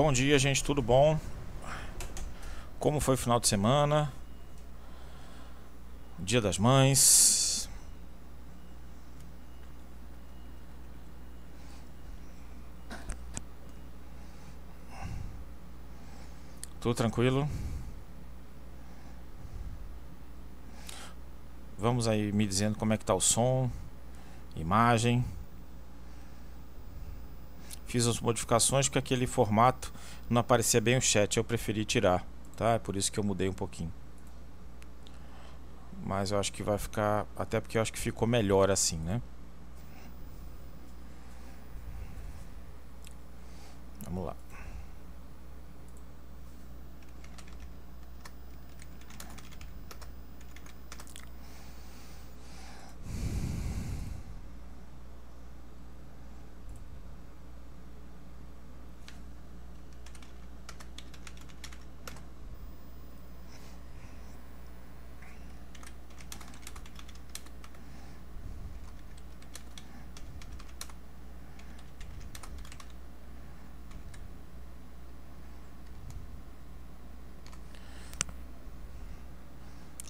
Bom dia, gente, tudo bom? Como foi o final de semana? Dia das Mães. Tudo tranquilo? Vamos aí me dizendo como é que tá o som, imagem. Fiz as modificações porque aquele formato não aparecia bem o chat, eu preferi tirar, tá? É por isso que eu mudei um pouquinho. Mas eu acho que vai ficar, até porque eu acho que ficou melhor assim, né? Vamos lá.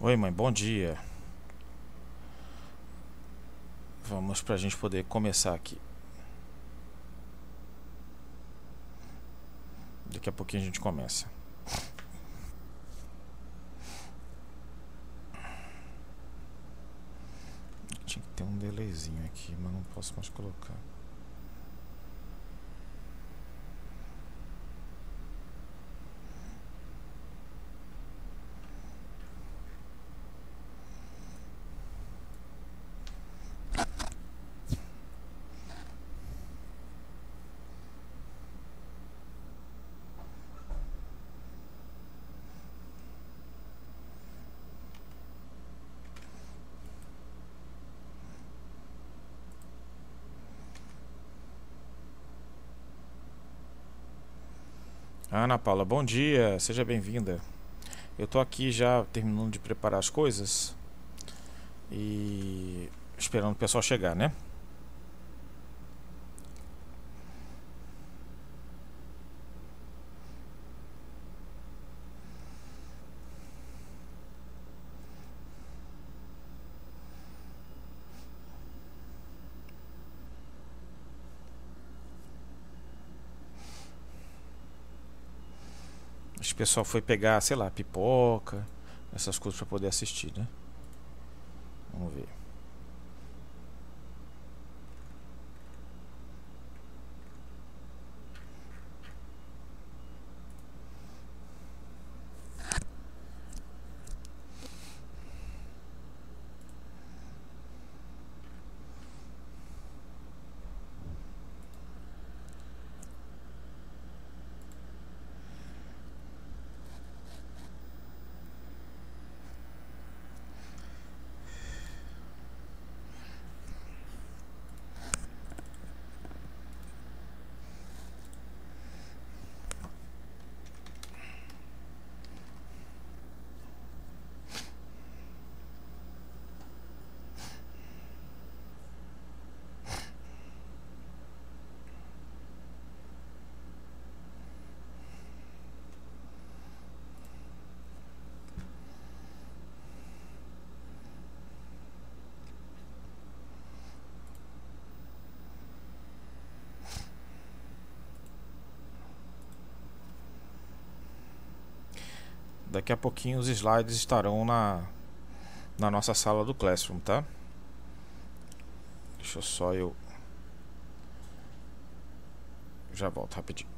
Oi, mãe, bom dia. Vamos para a gente poder começar aqui. Daqui a pouquinho a gente começa. Tinha que ter um delayzinho aqui, mas não posso mais colocar. Ana Paula, bom dia, seja bem-vinda. Eu tô aqui já terminando de preparar as coisas e esperando o pessoal chegar, né? Acho que o pessoal foi pegar, sei lá, pipoca, essas coisas para poder assistir, né? Vamos ver. Daqui a pouquinho os slides estarão na, na nossa sala do Classroom, tá? Deixa só eu... Já volto rapidinho.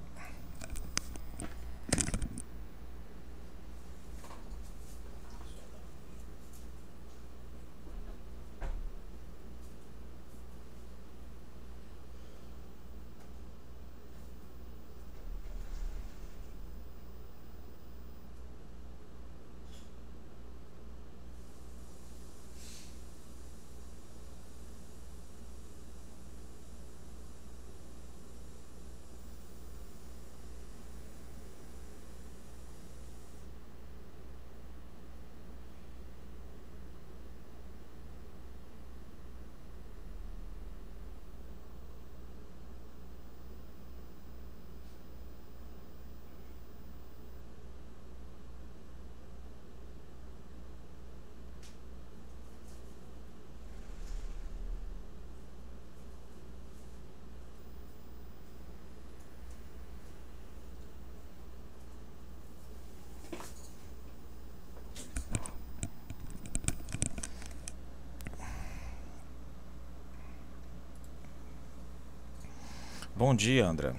Bom dia, André.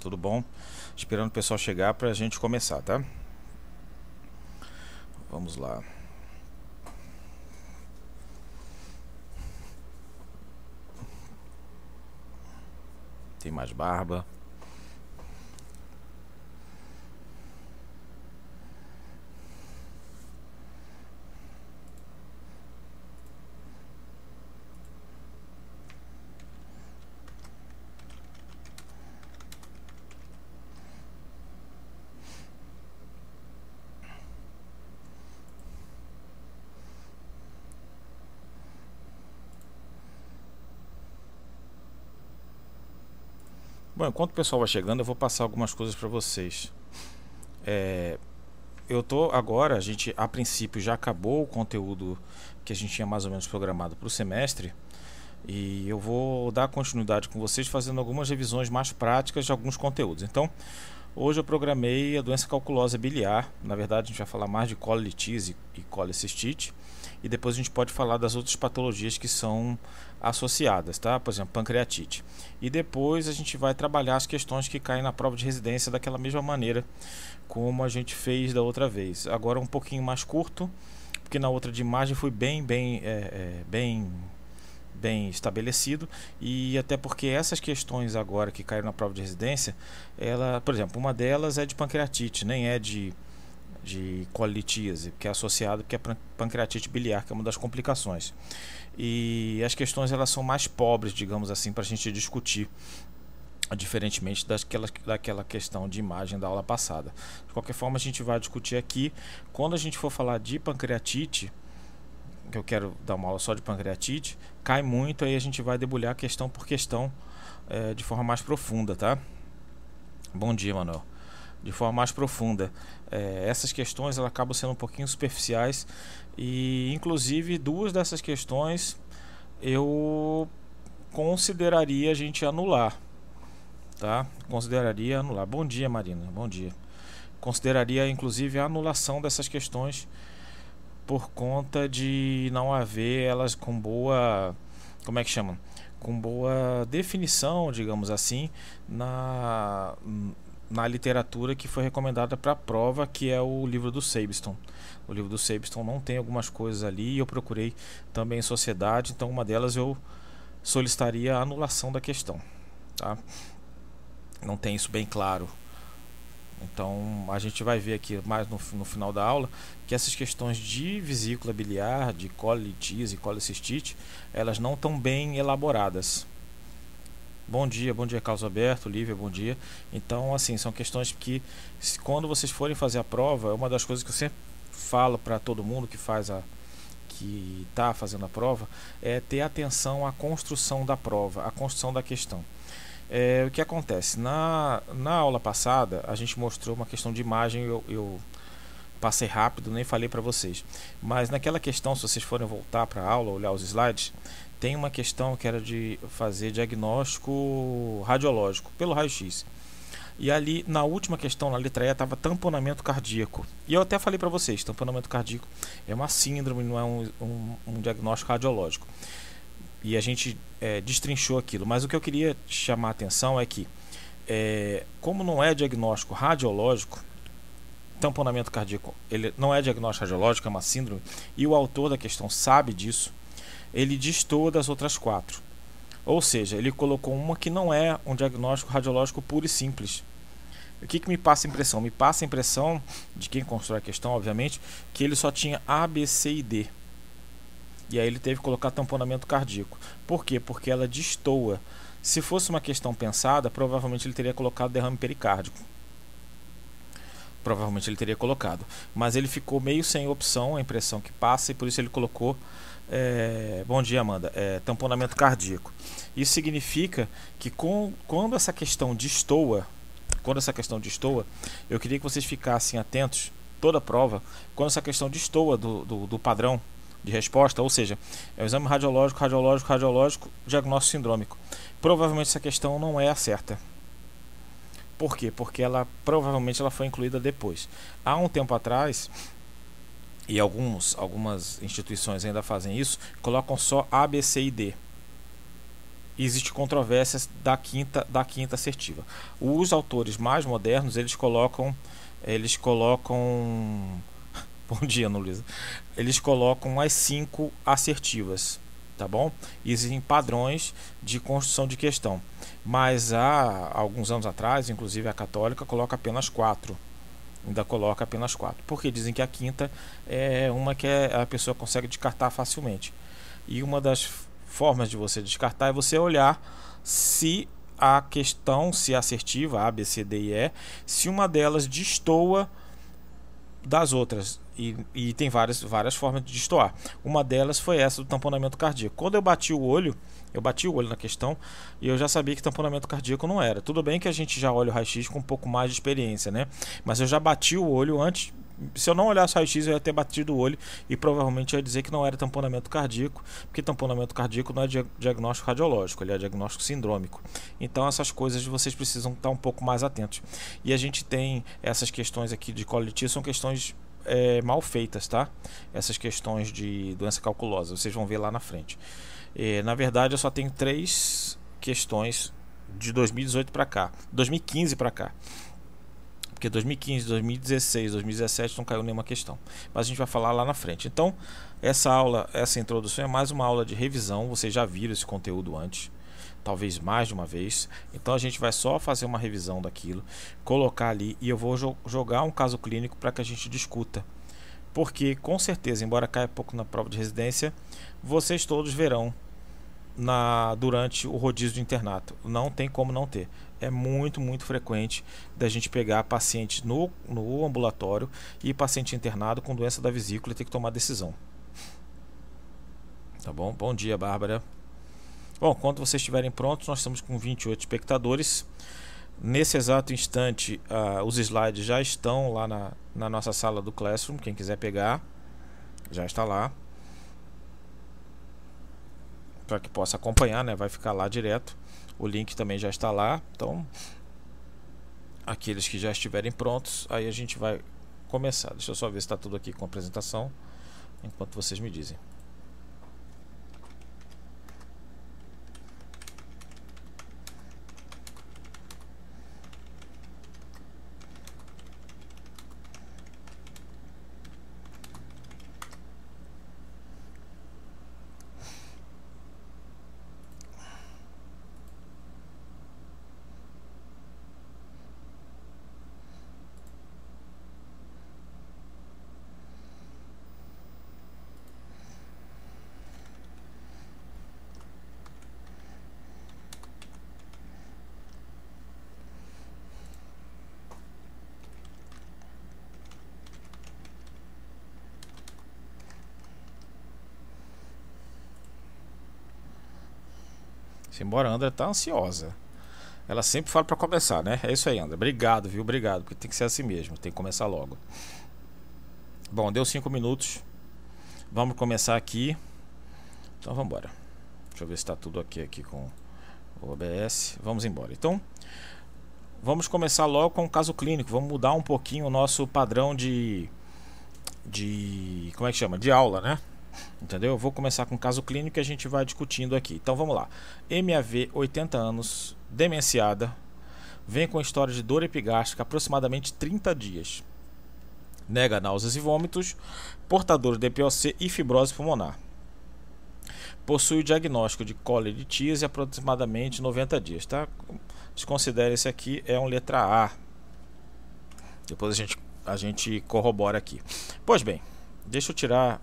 Tudo bom? Esperando o pessoal chegar para a gente começar, tá? Vamos lá. Tem mais barba. Bom, enquanto o pessoal vai chegando, eu vou passar algumas coisas para vocês. É, eu tô agora, a gente a princípio já acabou o conteúdo que a gente tinha mais ou menos programado para o semestre. E eu vou dar continuidade com vocês fazendo algumas revisões mais práticas de alguns conteúdos. Então, hoje eu programei a doença calculosa biliar. Na verdade, a gente vai falar mais de colitise e colicistite e depois a gente pode falar das outras patologias que são associadas, tá? Por exemplo, pancreatite. E depois a gente vai trabalhar as questões que caem na prova de residência daquela mesma maneira como a gente fez da outra vez. Agora um pouquinho mais curto, porque na outra de imagem foi bem, bem, é, é, bem bem estabelecido e até porque essas questões agora que caíram na prova de residência, ela, por exemplo, uma delas é de pancreatite, nem é de de colitíase, que é associado que é pancreatite biliar, que é uma das complicações. E as questões elas são mais pobres, digamos assim, para a gente discutir, diferentemente daquela, daquela questão de imagem da aula passada. De qualquer forma, a gente vai discutir aqui. Quando a gente for falar de pancreatite, que eu quero dar uma aula só de pancreatite, cai muito, aí a gente vai debulhar questão por questão é, de forma mais profunda, tá? Bom dia, Manuel de forma mais profunda. É, essas questões elas acabam sendo um pouquinho superficiais e, inclusive, duas dessas questões eu consideraria a gente anular, tá? Consideraria anular. Bom dia, Marina. Bom dia. Consideraria, inclusive, a anulação dessas questões por conta de não haver elas com boa, como é que chama? Com boa definição, digamos assim, na na literatura que foi recomendada para a prova, que é o livro do Sabiston. O livro do Sabiston não tem algumas coisas ali, eu procurei também em sociedade, então uma delas eu solicitaria a anulação da questão. Tá? Não tem isso bem claro. Então a gente vai ver aqui mais no, no final da aula que essas questões de vesícula biliar, de colitis e colicistite, elas não estão bem elaboradas. Bom dia, bom dia Carlos Alberto, Lívia, bom dia. Então, assim, são questões que quando vocês forem fazer a prova, é uma das coisas que eu sempre falo para todo mundo que faz a que está fazendo a prova, é ter atenção à construção da prova, à construção da questão. É, o que acontece? Na, na aula passada, a gente mostrou uma questão de imagem, eu, eu passei rápido, nem falei para vocês. Mas naquela questão, se vocês forem voltar para a aula, olhar os slides, tem uma questão que era de fazer diagnóstico radiológico pelo raio-x. E ali, na última questão, na letra E, estava tamponamento cardíaco. E eu até falei para vocês, tamponamento cardíaco é uma síndrome, não é um, um, um diagnóstico radiológico. E a gente é, destrinchou aquilo. Mas o que eu queria chamar a atenção é que, é, como não é diagnóstico radiológico, tamponamento cardíaco ele não é diagnóstico radiológico, é uma síndrome, e o autor da questão sabe disso, ele destoa das outras quatro. Ou seja, ele colocou uma que não é um diagnóstico radiológico puro e simples. O que, que me passa a impressão? Me passa a impressão, de quem constrói a questão, obviamente, que ele só tinha A, B, C e D. E aí ele teve que colocar tamponamento cardíaco. Por quê? Porque ela destoa. Se fosse uma questão pensada, provavelmente ele teria colocado derrame pericárdico. Provavelmente ele teria colocado. Mas ele ficou meio sem opção, a impressão que passa, e por isso ele colocou é, bom dia, Amanda. É, tamponamento cardíaco. Isso significa que com, quando essa questão destoa, quando essa questão destoa, eu queria que vocês ficassem atentos toda a prova, quando essa questão destoa do, do, do padrão de resposta, ou seja, é o exame radiológico, radiológico, radiológico, diagnóstico sindrômico. Provavelmente essa questão não é a certa. Por quê? Porque ela provavelmente ela foi incluída depois. Há um tempo atrás, e alguns, algumas instituições ainda fazem isso, colocam só A, B, C e D. existe controvérsias da quinta da quinta assertiva. Os autores mais modernos eles colocam eles colocam bom dia, Ana Luísa. Eles colocam as cinco assertivas, tá bom? Existem padrões de construção de questão, mas há alguns anos atrás, inclusive a católica coloca apenas quatro. Ainda coloca apenas quatro, porque dizem que a quinta é uma que é, a pessoa consegue descartar facilmente. E uma das formas de você descartar é você olhar se a questão, se assertiva, A, B, C, D e E, se uma delas destoa das outras. E, e, tem várias, várias formas de destoar. Uma delas foi essa do tamponamento cardíaco. Quando eu bati o olho, eu bati o olho na questão e eu já sabia que tamponamento cardíaco não era. Tudo bem que a gente já olha o raio-x com um pouco mais de experiência, né? Mas eu já bati o olho antes se eu não olhasse raio-x, eu ia ter batido o olho e provavelmente ia dizer que não era tamponamento cardíaco, porque tamponamento cardíaco não é diagnóstico radiológico, ele é diagnóstico sindrômico. Então, essas coisas vocês precisam estar um pouco mais atentos. E a gente tem essas questões aqui de colitis, são questões é, mal feitas, tá? Essas questões de doença calculosa, vocês vão ver lá na frente. E, na verdade, eu só tenho três questões de 2018 para cá, 2015 para cá porque 2015, 2016, 2017 não caiu nenhuma questão. Mas a gente vai falar lá na frente. Então, essa aula, essa introdução é mais uma aula de revisão. Vocês já viram esse conteúdo antes, talvez mais de uma vez. Então, a gente vai só fazer uma revisão daquilo, colocar ali e eu vou jo jogar um caso clínico para que a gente discuta. Porque, com certeza, embora caia pouco na prova de residência, vocês todos verão na durante o rodízio de internato. Não tem como não ter é muito, muito frequente da gente pegar paciente no, no ambulatório e paciente internado com doença da vesícula e ter que tomar decisão. Tá bom? Bom dia, Bárbara. Bom, quando vocês estiverem prontos, nós estamos com 28 espectadores. Nesse exato instante, uh, os slides já estão lá na, na nossa sala do Classroom. Quem quiser pegar, já está lá. Para que possa acompanhar, né? vai ficar lá direto. O link também já está lá. Então, aqueles que já estiverem prontos, aí a gente vai começar. Deixa eu só ver se está tudo aqui com a apresentação, enquanto vocês me dizem. Embora a Andra tá ansiosa. Ela sempre fala para começar, né? É isso aí, Andra. Obrigado, viu? Obrigado, porque tem que ser assim mesmo. Tem que começar logo. Bom, deu cinco minutos. Vamos começar aqui. Então vamos embora. Deixa eu ver se está tudo aqui, aqui com o OBS. Vamos embora. Então, vamos começar logo com o caso clínico. Vamos mudar um pouquinho o nosso padrão de de como é que chama? De aula, né? Entendeu? Eu vou começar com o caso clínico e a gente vai discutindo aqui. Então vamos lá. MAV, 80 anos, demenciada, vem com história de dor epigástrica aproximadamente 30 dias. Nega náuseas e vômitos, portador de POC e fibrose pulmonar. Possui o diagnóstico de coleritíase aproximadamente 90 dias, tá? Desconsidere esse aqui é um letra A. Depois a gente a gente corrobora aqui. Pois bem, deixa eu tirar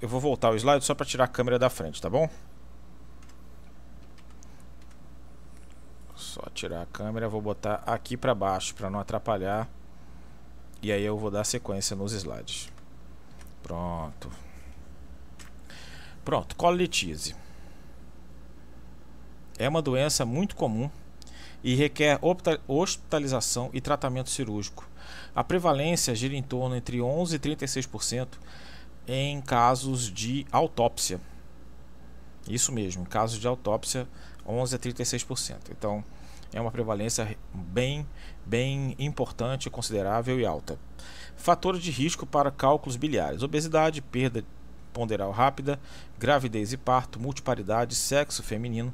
eu vou voltar o slide só para tirar a câmera da frente, tá bom? Só tirar a câmera, vou botar aqui para baixo para não atrapalhar. E aí eu vou dar sequência nos slides. Pronto. Pronto, colitise. É uma doença muito comum e requer hospitalização e tratamento cirúrgico. A prevalência gira em torno entre 11 e 36% em casos de autópsia. Isso mesmo, em casos de autópsia, 11 a 36%. Então, é uma prevalência bem, bem importante, considerável e alta. Fatores de risco para cálculos biliares: obesidade, perda ponderal rápida, gravidez e parto, multiparidade, sexo feminino,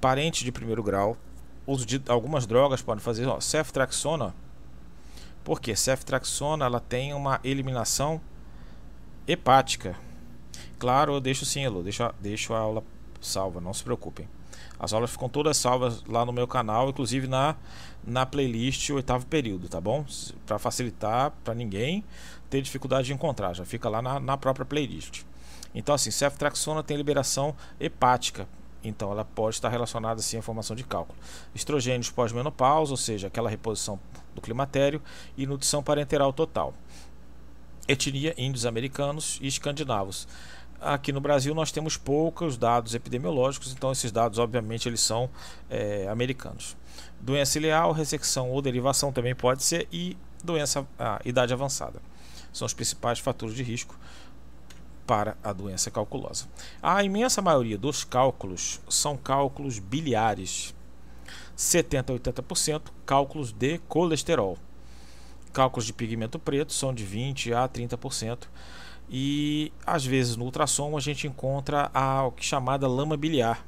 parente de primeiro grau, uso de algumas drogas podem fazer, ó, ceftraxona. Por quê? Ceftraxona ela tem uma eliminação hepática. Claro, eu deixo sim, Elu, deixo, deixo a aula salva, não se preocupem. As aulas ficam todas salvas lá no meu canal, inclusive na, na playlist oitavo período, tá bom? Para facilitar para ninguém ter dificuldade de encontrar, já fica lá na, na própria playlist. Então, assim, ceftraxona tem liberação hepática, então ela pode estar relacionada assim à formação de cálculo. Estrogênios pós-menopausa, ou seja, aquela reposição do climatério, e nutrição parenteral total. Etnia índios americanos e escandinavos. Aqui no Brasil nós temos poucos dados epidemiológicos, então esses dados obviamente eles são é, americanos. Doença ileal, ressecção ou derivação também pode ser e doença idade avançada. São os principais fatores de risco para a doença calculosa. A imensa maioria dos cálculos são cálculos biliares. 70 a 80% cálculos de colesterol. Cálculos de pigmento preto são de 20 a 30%. E às vezes no ultrassom a gente encontra a é chamada lama biliar.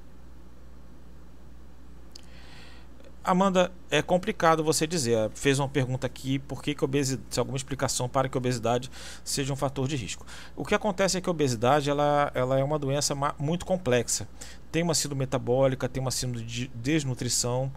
Amanda, é complicado você dizer. Fez uma pergunta aqui, por que, que obesidade, se alguma explicação para que a obesidade seja um fator de risco. O que acontece é que a obesidade ela, ela é uma doença muito complexa. Tem uma síndrome metabólica, tem uma síndrome de desnutrição,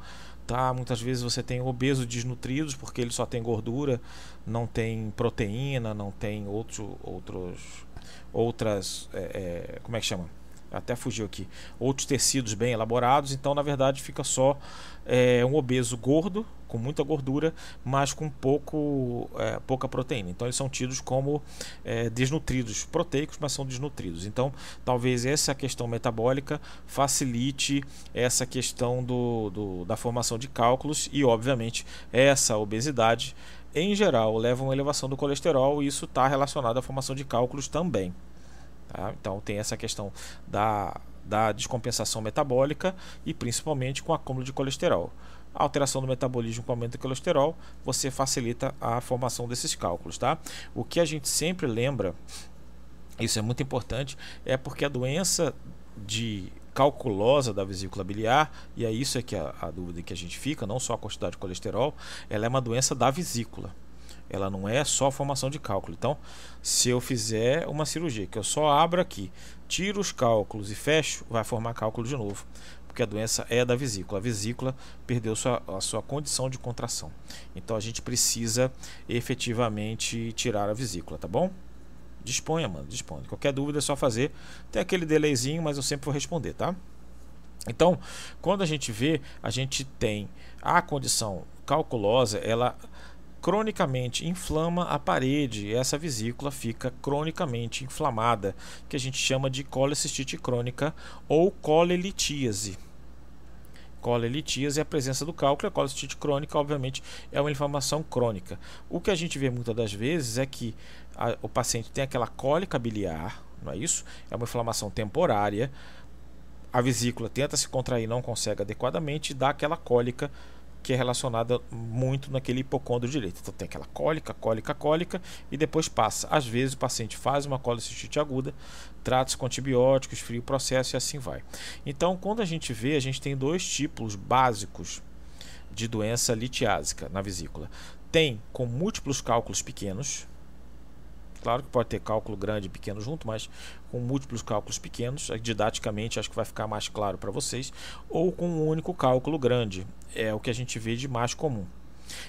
tá? Muitas vezes você tem obesos desnutridos porque ele só tem gordura, não tem proteína, não tem outro, outros, outras, é, é, como é que chama? Até fugiu aqui. Outros tecidos bem elaborados, então na verdade fica só é, um obeso gordo, com muita gordura, mas com pouco, é, pouca proteína. Então eles são tidos como é, desnutridos, proteicos, mas são desnutridos. Então talvez essa questão metabólica facilite essa questão do, do da formação de cálculos e, obviamente, essa obesidade em geral, leva a uma elevação do colesterol e isso está relacionado à formação de cálculos também. Tá? Então, tem essa questão da, da descompensação metabólica e principalmente com acúmulo de colesterol. A alteração do metabolismo com aumento do colesterol, você facilita a formação desses cálculos. Tá? O que a gente sempre lembra, isso é muito importante, é porque a doença de calculosa da vesícula biliar, e é isso é que a, a dúvida que a gente fica, não só a quantidade de colesterol, ela é uma doença da vesícula. Ela não é só formação de cálculo. Então, se eu fizer uma cirurgia que eu só abro aqui, tiro os cálculos e fecho, vai formar cálculo de novo, porque a doença é da vesícula. A vesícula perdeu sua, a sua condição de contração. Então, a gente precisa efetivamente tirar a vesícula, tá bom? Disponha, mano, disponha. Qualquer dúvida é só fazer. Tem aquele delayzinho, mas eu sempre vou responder, tá? Então, quando a gente vê, a gente tem a condição calculosa, ela cronicamente inflama a parede essa vesícula fica cronicamente inflamada, que a gente chama de colecistite crônica ou colelitíase. Colelitíase é a presença do cálculo, a colecistite crônica, obviamente, é uma inflamação crônica. O que a gente vê muitas das vezes é que a, o paciente tem aquela cólica biliar, não é isso? É uma inflamação temporária. A vesícula tenta se contrair, não consegue adequadamente e dá aquela cólica que é relacionada muito naquele hipocôndrio direito. Então tem aquela cólica, cólica, cólica e depois passa. Às vezes o paciente faz uma colicistite aguda, trata-se com antibióticos, frio o processo e assim vai. Então, quando a gente vê, a gente tem dois tipos básicos de doença litiásica na vesícula. Tem com múltiplos cálculos pequenos, Claro que pode ter cálculo grande e pequeno junto, mas com múltiplos cálculos pequenos, didaticamente acho que vai ficar mais claro para vocês, ou com um único cálculo grande, é o que a gente vê de mais comum.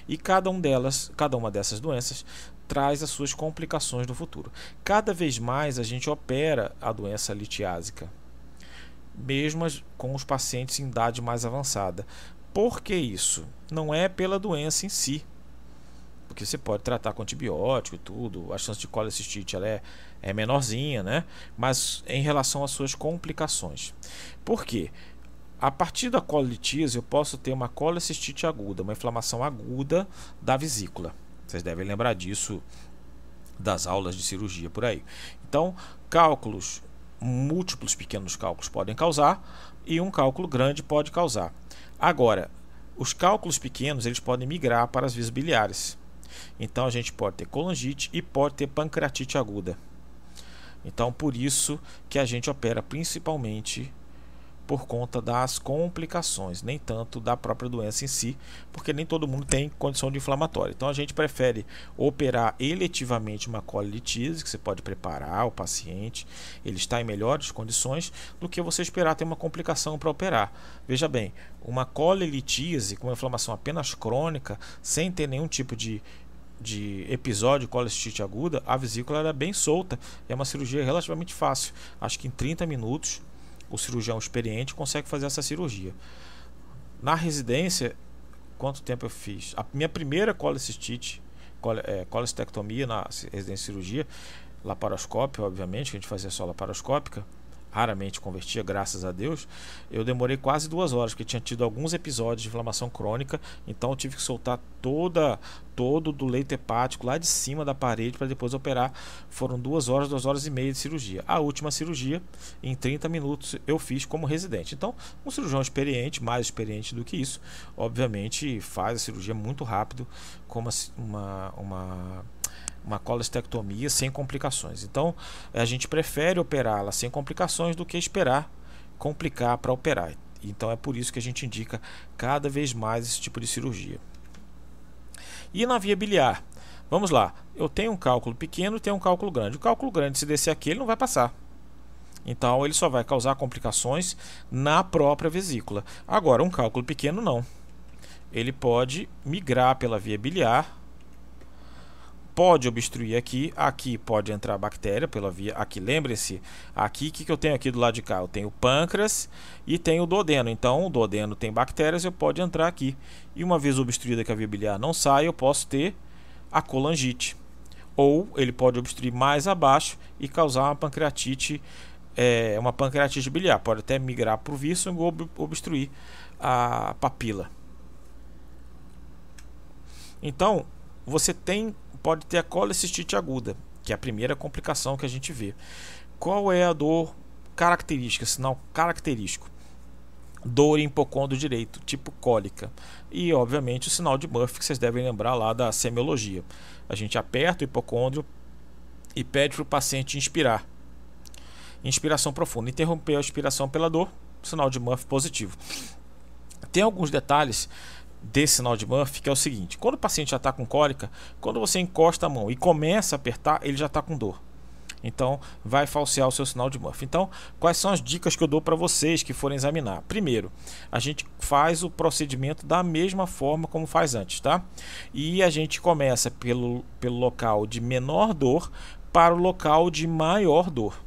E cada um delas, cada uma dessas doenças traz as suas complicações no futuro. Cada vez mais a gente opera a doença litiásica, mesmo com os pacientes em idade mais avançada. Por que isso? Não é pela doença em si, porque você pode tratar com antibiótico e tudo, a chance de colecistite ela é, é menorzinha, né? Mas em relação às suas complicações. Por quê? A partir da colitíase eu posso ter uma colecistite aguda, uma inflamação aguda da vesícula. Vocês devem lembrar disso das aulas de cirurgia por aí. Então, cálculos, múltiplos pequenos cálculos podem causar e um cálculo grande pode causar. Agora, os cálculos pequenos eles podem migrar para as vias biliares. Então a gente pode ter colangite e pode ter pancreatite aguda. Então, por isso que a gente opera principalmente por conta das complicações, nem tanto da própria doença em si, porque nem todo mundo tem condição de inflamatória. Então a gente prefere operar eletivamente uma colitise, que você pode preparar o paciente, ele está em melhores condições, do que você esperar ter uma complicação para operar. Veja bem, uma colitise com uma inflamação apenas crônica, sem ter nenhum tipo de de episódio colestite aguda, a vesícula era bem solta. É uma cirurgia relativamente fácil. Acho que em 30 minutos o cirurgião experiente consegue fazer essa cirurgia. Na residência, quanto tempo eu fiz? A minha primeira colecistite, col é, colestectomia na residência de cirurgia, laparoscópio, obviamente, que a gente fazia só laparoscópica, raramente convertia, graças a Deus, eu demorei quase duas horas, porque tinha tido alguns episódios de inflamação crônica, então eu tive que soltar toda todo do leito hepático lá de cima da parede para depois operar. Foram duas horas, duas horas e meia de cirurgia. A última cirurgia, em 30 minutos, eu fiz como residente. Então, um cirurgião experiente, mais experiente do que isso, obviamente faz a cirurgia muito rápido, como uma, uma uma colestectomia sem complicações. Então, a gente prefere operá-la sem complicações do que esperar complicar para operar. Então, é por isso que a gente indica cada vez mais esse tipo de cirurgia. E na via biliar? Vamos lá, eu tenho um cálculo pequeno e tenho um cálculo grande. O cálculo grande, se descer aqui, ele não vai passar. Então, ele só vai causar complicações na própria vesícula. Agora, um cálculo pequeno, não. Ele pode migrar pela via biliar pode obstruir aqui, aqui pode entrar bactéria pela via, aqui lembre-se, aqui o que, que eu tenho aqui do lado de cá? Eu tenho pâncreas e tenho o duodeno, então o duodeno tem bactérias, eu pode entrar aqui. E uma vez obstruída que a via biliar não sai, eu posso ter a colangite. Ou ele pode obstruir mais abaixo e causar uma pancreatite, é, uma pancreatite biliar, pode até migrar para o vício ou obstruir a papila. Então, você tem pode ter a colecistite aguda, que é a primeira complicação que a gente vê. Qual é a dor característica, sinal característico? Dor em hipocôndrio direito, tipo cólica. E, obviamente, o sinal de Murphy, que vocês devem lembrar lá da semiologia. A gente aperta o hipocôndrio e pede para o paciente inspirar. Inspiração profunda. Interromper a inspiração pela dor, sinal de Murphy positivo. Tem alguns detalhes desse sinal de Murphy, que é o seguinte: quando o paciente já está com cólica, quando você encosta a mão e começa a apertar, ele já está com dor. Então, vai falsear o seu sinal de Murphy. Então, quais são as dicas que eu dou para vocês que forem examinar? Primeiro, a gente faz o procedimento da mesma forma como faz antes, tá? E a gente começa pelo, pelo local de menor dor para o local de maior dor.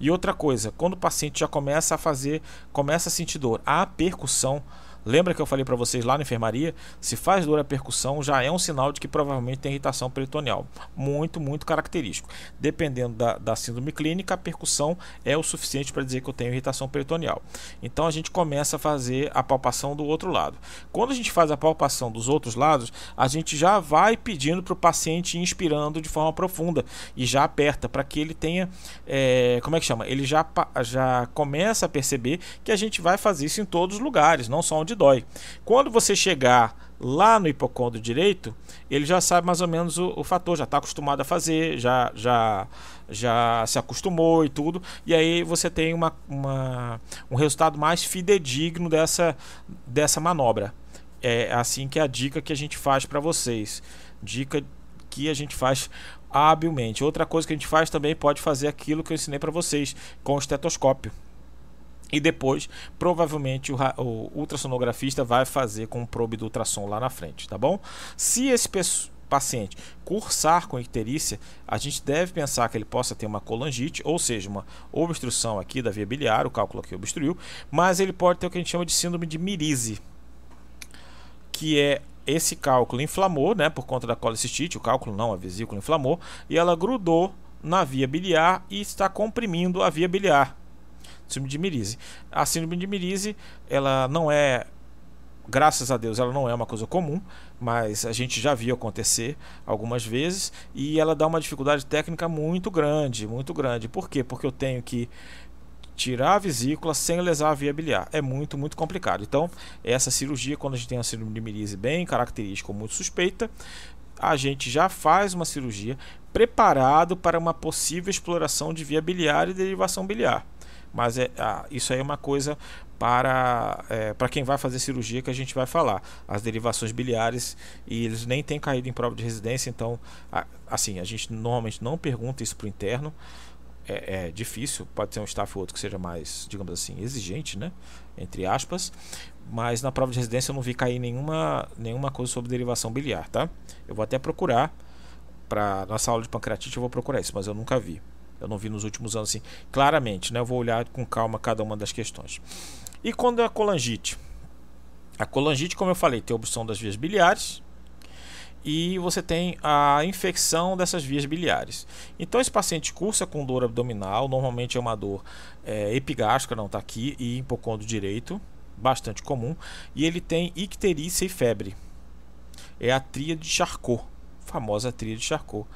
E outra coisa, quando o paciente já começa a fazer, começa a sentir dor, a percussão Lembra que eu falei para vocês lá na enfermaria? Se faz dor a percussão, já é um sinal de que provavelmente tem irritação peritoneal. Muito, muito característico. Dependendo da, da síndrome clínica, a percussão é o suficiente para dizer que eu tenho irritação peritoneal. Então a gente começa a fazer a palpação do outro lado. Quando a gente faz a palpação dos outros lados, a gente já vai pedindo para o paciente inspirando de forma profunda e já aperta para que ele tenha, é, como é que chama? Ele já, já começa a perceber que a gente vai fazer isso em todos os lugares, não só onde dói. Quando você chegar lá no hipocôndrio direito, ele já sabe mais ou menos o, o fator, já está acostumado a fazer, já, já, já se acostumou e tudo, e aí você tem uma, uma, um resultado mais fidedigno dessa, dessa manobra. É assim que é a dica que a gente faz para vocês. Dica que a gente faz habilmente. Outra coisa que a gente faz também pode fazer aquilo que eu ensinei para vocês com o estetoscópio. E depois, provavelmente, o, o ultrassonografista vai fazer com probe do ultrassom lá na frente, tá bom? Se esse paciente cursar com icterícia, a gente deve pensar que ele possa ter uma colangite, ou seja, uma obstrução aqui da via biliar, o cálculo aqui obstruiu, mas ele pode ter o que a gente chama de síndrome de mirise, que é esse cálculo inflamou, né, por conta da colecistite, o cálculo não, a vesícula inflamou, e ela grudou na via biliar e está comprimindo a via biliar síndrome de Mirise. A síndrome de Mirise, ela não é, graças a Deus, ela não é uma coisa comum, mas a gente já viu acontecer algumas vezes e ela dá uma dificuldade técnica muito grande, muito grande. Por quê? Porque eu tenho que tirar a vesícula sem lesar a via biliar. É muito, muito complicado. Então, essa cirurgia, quando a gente tem uma síndrome de Mirise bem característica ou muito suspeita, a gente já faz uma cirurgia preparado para uma possível exploração de via biliar e derivação biliar. Mas é, ah, isso aí é uma coisa para, é, para quem vai fazer cirurgia que a gente vai falar. As derivações biliares e eles nem têm caído em prova de residência, então assim, a gente normalmente não pergunta isso para o interno. É, é, difícil, pode ser um staff ou outro que seja mais, digamos assim, exigente, né? Entre aspas. Mas na prova de residência eu não vi cair nenhuma, nenhuma coisa sobre derivação biliar, tá? Eu vou até procurar para nossa aula de pancreatite eu vou procurar isso, mas eu nunca vi. Eu não vi nos últimos anos assim, claramente, né? Eu vou olhar com calma cada uma das questões. E quando é a colangite? A colangite, como eu falei, tem obstrução das vias biliares e você tem a infecção dessas vias biliares. Então esse paciente cursa com dor abdominal, normalmente é uma dor é, epigástrica, não está aqui, e hipocôndrio direito, bastante comum, e ele tem icterícia e febre. É a tríade de Charcot, famosa tríade de Charcot.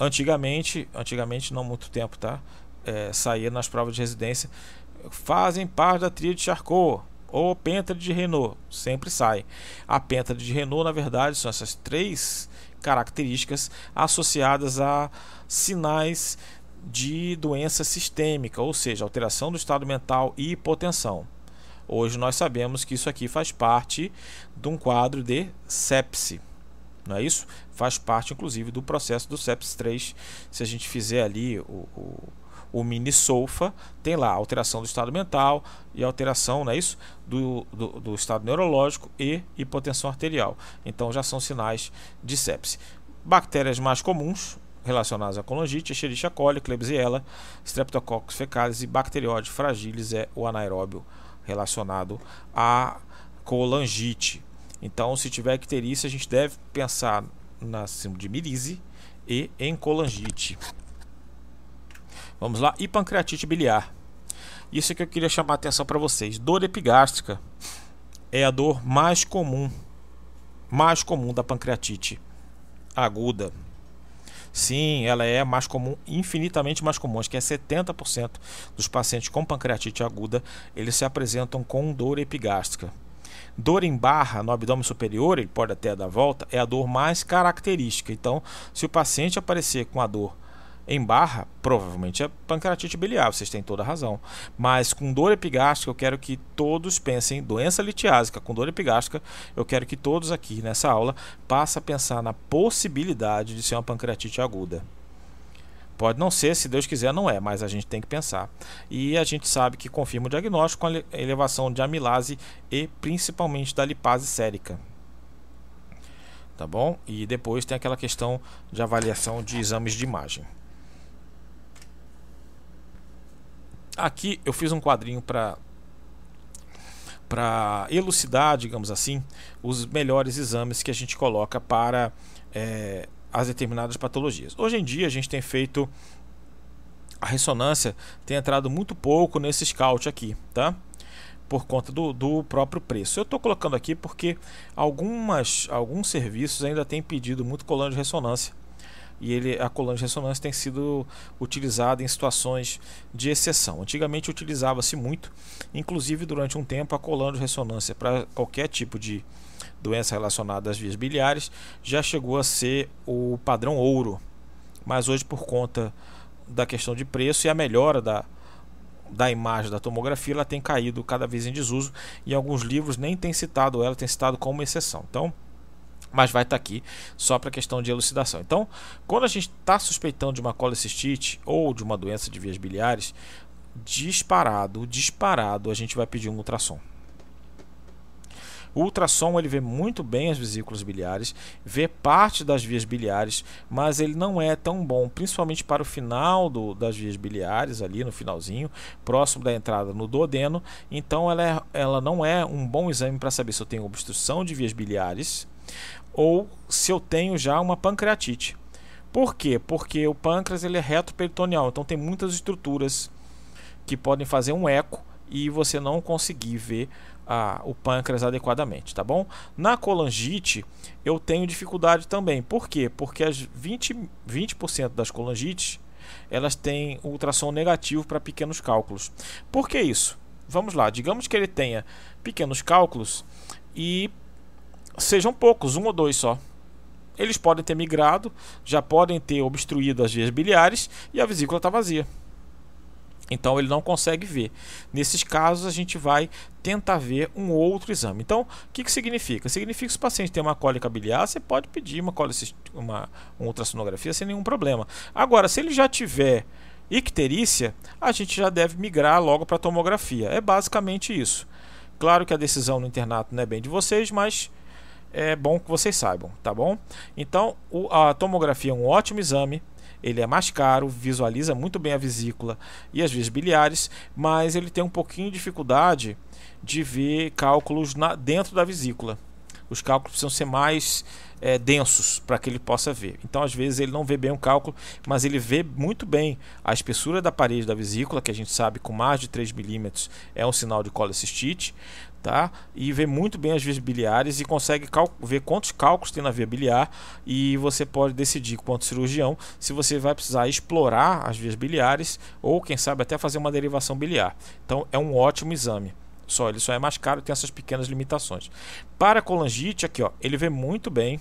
Antigamente, antigamente não muito tempo, tá? É, saía nas provas de residência fazem parte da tríade de Charcot ou pêntade de Renault, sempre sai. A pêntade de Renault, na verdade, são essas três características associadas a sinais de doença sistêmica, ou seja, alteração do estado mental e hipotensão. Hoje nós sabemos que isso aqui faz parte de um quadro de sepse. Não é isso? Faz parte, inclusive, do processo do sepsis 3. Se a gente fizer ali o, o o mini SOFA tem lá alteração do estado mental e alteração, não é isso? Do, do, do, estado neurológico e hipotensão arterial. Então já são sinais de sepse. Bactérias mais comuns relacionadas à colangite, Escherichia coli, Klebsiella, Streptococcus fecalis e Bacteriode fragilis é o anaeróbio relacionado à colangite. Então, se tiver icterícia, a gente deve pensar na síndrome de mirise e em colangite. Vamos lá, e pancreatite biliar. Isso é que eu queria chamar a atenção para vocês. Dor epigástrica é a dor mais comum, mais comum da pancreatite aguda. Sim, ela é mais comum, infinitamente mais comum. Acho que é 70% dos pacientes com pancreatite aguda, eles se apresentam com dor epigástrica. Dor em barra no abdômen superior, ele pode até dar volta, é a dor mais característica. Então, se o paciente aparecer com a dor em barra, provavelmente é pancreatite biliar, vocês têm toda a razão. Mas com dor epigástrica, eu quero que todos pensem doença litiásica com dor epigástrica. Eu quero que todos aqui nessa aula passem a pensar na possibilidade de ser uma pancreatite aguda. Pode não ser, se Deus quiser, não é, mas a gente tem que pensar. E a gente sabe que confirma o diagnóstico com a elevação de amilase e principalmente da lipase sérica. Tá bom? E depois tem aquela questão de avaliação de exames de imagem. Aqui eu fiz um quadrinho para para elucidar, digamos assim, os melhores exames que a gente coloca para é, as determinadas patologias. Hoje em dia a gente tem feito a ressonância tem entrado muito pouco nesse scout aqui, tá? Por conta do, do próprio preço. Eu estou colocando aqui porque algumas, alguns serviços ainda têm pedido muito colando de ressonância e ele, a coluna de ressonância tem sido utilizada em situações de exceção. Antigamente utilizava-se muito, inclusive durante um tempo a coluna de ressonância para qualquer tipo de doença relacionada às vias biliares já chegou a ser o padrão ouro, mas hoje por conta da questão de preço e a melhora da, da imagem da tomografia, ela tem caído cada vez em desuso e alguns livros nem têm citado ela, tem citado como exceção. Então, mas vai estar tá aqui só para questão de elucidação. Então, quando a gente está suspeitando de uma colecistite ou de uma doença de vias biliares, disparado, disparado, a gente vai pedir um ultrassom. O ultrassom ele vê muito bem as vesículas biliares, vê parte das vias biliares, mas ele não é tão bom, principalmente para o final do, das vias biliares, ali no finalzinho, próximo da entrada no duodeno. Então ela, é, ela não é um bom exame para saber se eu tenho obstrução de vias biliares ou se eu tenho já uma pancreatite. Por quê? Porque o pâncreas ele é retroperitoneal, então tem muitas estruturas que podem fazer um eco e você não conseguir ver ah, o pâncreas adequadamente, tá bom? Na colangite eu tenho dificuldade também. Por quê? Porque as 20%, 20 das colangites elas têm ultrassom negativo para pequenos cálculos. Por que isso? Vamos lá, digamos que ele tenha pequenos cálculos e sejam poucos, um ou dois só. eles podem ter migrado, já podem ter obstruído as vias biliares e a vesícula está vazia. Então ele não consegue ver. Nesses casos a gente vai tentar ver um outro exame. Então, o que, que significa? Significa que se o paciente tem uma cólica biliar, você pode pedir uma, uma, uma ultrassonografia sem nenhum problema. Agora, se ele já tiver icterícia, a gente já deve migrar logo para a tomografia. É basicamente isso. Claro que a decisão no internato não é bem de vocês, mas é bom que vocês saibam, tá bom? Então, a tomografia é um ótimo exame ele é mais caro, visualiza muito bem a vesícula e as vias biliares, mas ele tem um pouquinho de dificuldade de ver cálculos na, dentro da vesícula. Os cálculos precisam ser mais é, densos para que ele possa ver. Então, às vezes, ele não vê bem o cálculo, mas ele vê muito bem a espessura da parede da vesícula, que a gente sabe com mais de 3 milímetros é um sinal de colecistite tá? E vê muito bem as vias biliares e consegue ver quantos cálculos tem na via biliar e você pode decidir quanto cirurgião se você vai precisar explorar as vias biliares ou quem sabe até fazer uma derivação biliar. Então é um ótimo exame. Só ele só é mais caro, tem essas pequenas limitações. Para colangite aqui, ó, ele vê muito bem,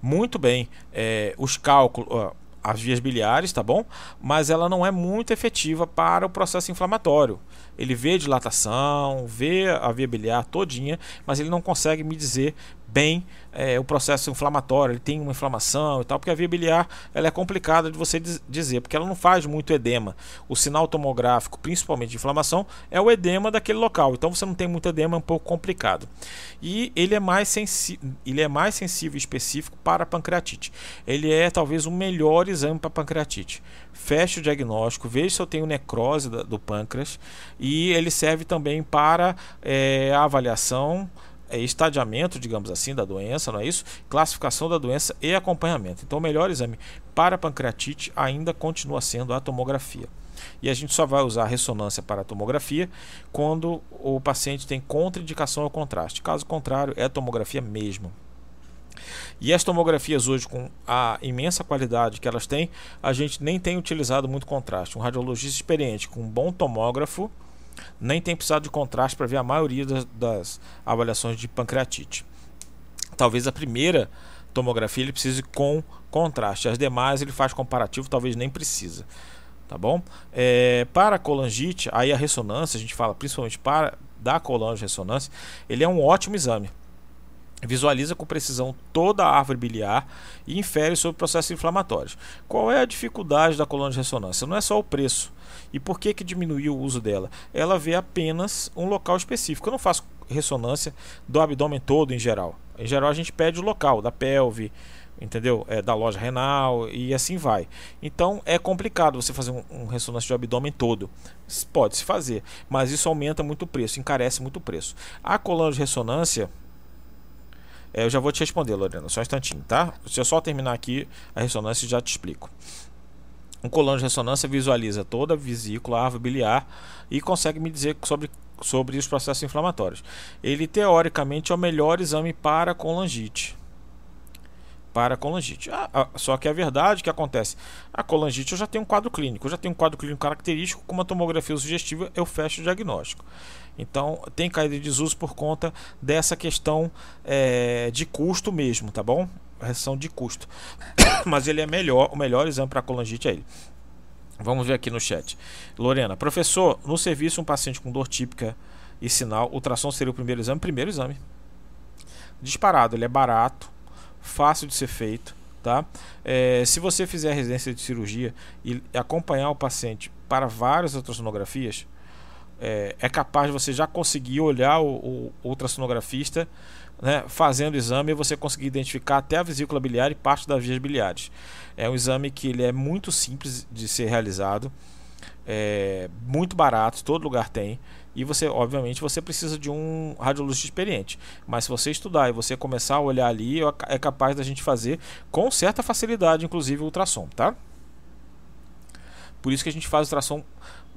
muito bem é, os cálculos, as vias biliares, tá bom? Mas ela não é muito efetiva para o processo inflamatório. Ele vê dilatação, vê a via biliar todinha, mas ele não consegue me dizer bem é, o processo inflamatório, ele tem uma inflamação e tal, porque a via biliar ela é complicada de você dizer, porque ela não faz muito edema. O sinal tomográfico, principalmente de inflamação, é o edema daquele local. Então você não tem muito edema, é um pouco complicado. E ele é mais, ele é mais sensível e específico para a pancreatite. Ele é talvez o melhor exame para pancreatite. Feche o diagnóstico, veja se eu tenho necrose do pâncreas e ele serve também para é, a avaliação estadiamento, digamos assim, da doença, não é isso? Classificação da doença e acompanhamento. Então, o melhor exame para pancreatite ainda continua sendo a tomografia. E a gente só vai usar ressonância para tomografia quando o paciente tem contraindicação ao contraste. Caso contrário, é tomografia mesmo. E as tomografias hoje, com a imensa qualidade que elas têm, a gente nem tem utilizado muito contraste. Um radiologista experiente com um bom tomógrafo nem tem precisado de contraste para ver a maioria das, das, avaliações de pancreatite. Talvez a primeira tomografia ele precise com contraste, as demais ele faz comparativo, talvez nem precisa. Tá bom? É, para a colangite, aí a ressonância, a gente fala principalmente para da colange ressonância, ele é um ótimo exame. Visualiza com precisão toda a árvore biliar e infere sobre processos inflamatórios. Qual é a dificuldade da coluna de ressonância? Não é só o preço. E por que, que diminuiu o uso dela? Ela vê apenas um local específico. Eu não faço ressonância do abdômen todo em geral. Em geral a gente pede o local da pelve, entendeu? É, da loja renal e assim vai. Então é complicado você fazer um, um ressonância de abdômen todo. Pode se fazer, mas isso aumenta muito o preço, encarece muito o preço. A coluna de ressonância é, eu já vou te responder, Lorena, só um instantinho, tá? Deixa eu só terminar aqui a ressonância e já te explico. Um colão de ressonância visualiza toda a vesícula, a árvore biliar e consegue me dizer sobre, sobre os processos inflamatórios. Ele, teoricamente, é o melhor exame para colangite. Para colangite. Ah, ah, só que a verdade que acontece, a colangite eu já tenho um quadro clínico, eu já tenho um quadro clínico característico, com uma tomografia sugestiva eu fecho o diagnóstico. Então tem caída de desuso por conta dessa questão é, de custo mesmo, tá bom? Restrição de custo. Mas ele é melhor, o melhor exame para colangite é ele. Vamos ver aqui no chat. Lorena, professor, no serviço um paciente com dor típica e sinal, ultrassom seria o primeiro exame? Primeiro exame. Disparado, ele é barato, fácil de ser feito, tá? É, se você fizer residência de cirurgia e acompanhar o paciente para várias ultrassonografias, é, é capaz de você já conseguir olhar o, o ultrassonografista né, fazendo o exame você conseguir identificar até a vesícula biliar e parte das vias biliares. É um exame que ele é muito simples de ser realizado, é muito barato, todo lugar tem. E você, obviamente, você precisa de um radiologista experiente. Mas se você estudar e você começar a olhar ali, é capaz da gente fazer com certa facilidade, inclusive ultrassom, tá? Por isso que a gente faz ultrassom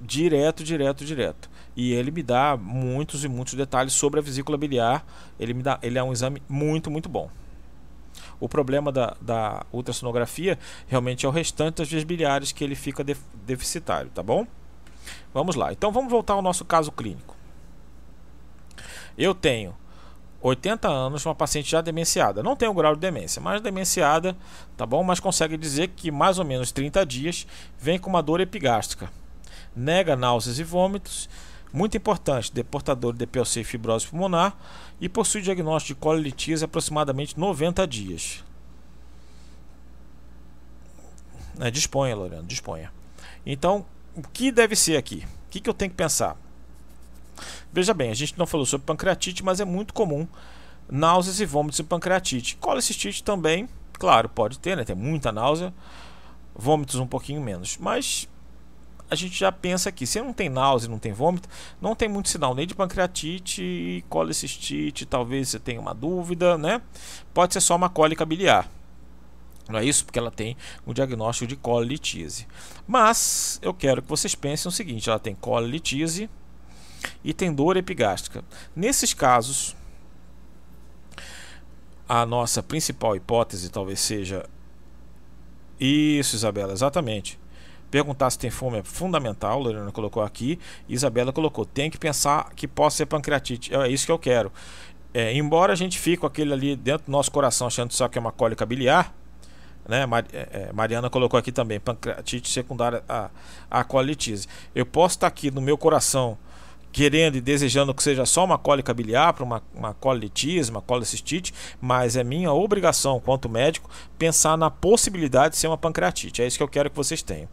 direto, direto, direto. E ele me dá muitos e muitos detalhes sobre a vesícula biliar. Ele me dá, ele é um exame muito, muito bom. O problema da, da ultrassonografia realmente é o restante das vias biliares que ele fica def, deficitário, tá bom? Vamos lá. Então vamos voltar ao nosso caso clínico. Eu tenho 80 anos, uma paciente já demenciada. Não tem o grau de demência, mas demenciada, tá bom? Mas consegue dizer que mais ou menos 30 dias vem com uma dor epigástrica. Nega náuseas e vômitos. Muito importante, deportador de DPLC e fibrose pulmonar e possui diagnóstico de colelitíase aproximadamente 90 dias. É, disponha, Lorena, disponha. Então, o que deve ser aqui? O que, que eu tenho que pensar? Veja bem, a gente não falou sobre pancreatite, mas é muito comum náuseas e vômitos em pancreatite. Colecistite também, claro, pode ter, né? Tem muita náusea, vômitos um pouquinho menos. Mas a gente já pensa aqui, se não tem náusea, não tem vômito, não tem muito sinal nem de pancreatite, colecistite, talvez você tenha uma dúvida, né? Pode ser só uma cólica biliar. Não é isso? Porque ela tem um diagnóstico de colitise. Mas eu quero que vocês pensem o seguinte: ela tem colitise e tem dor epigástrica. Nesses casos, a nossa principal hipótese talvez seja isso, Isabela, exatamente. Perguntar se tem fome é fundamental, Lorena colocou aqui, Isabela colocou, tem que pensar que possa ser pancreatite. É isso que eu quero. É, embora a gente fique com aquele ali dentro do nosso coração achando só que é uma cólica biliar, né? É, é, Mariana colocou aqui também, pancreatite secundária à, à colitise. Eu posso estar aqui no meu coração querendo e desejando que seja só uma cólica biliar para uma, uma colitise, uma colicistite, mas é minha obrigação, quanto médico, pensar na possibilidade de ser uma pancreatite. É isso que eu quero que vocês tenham.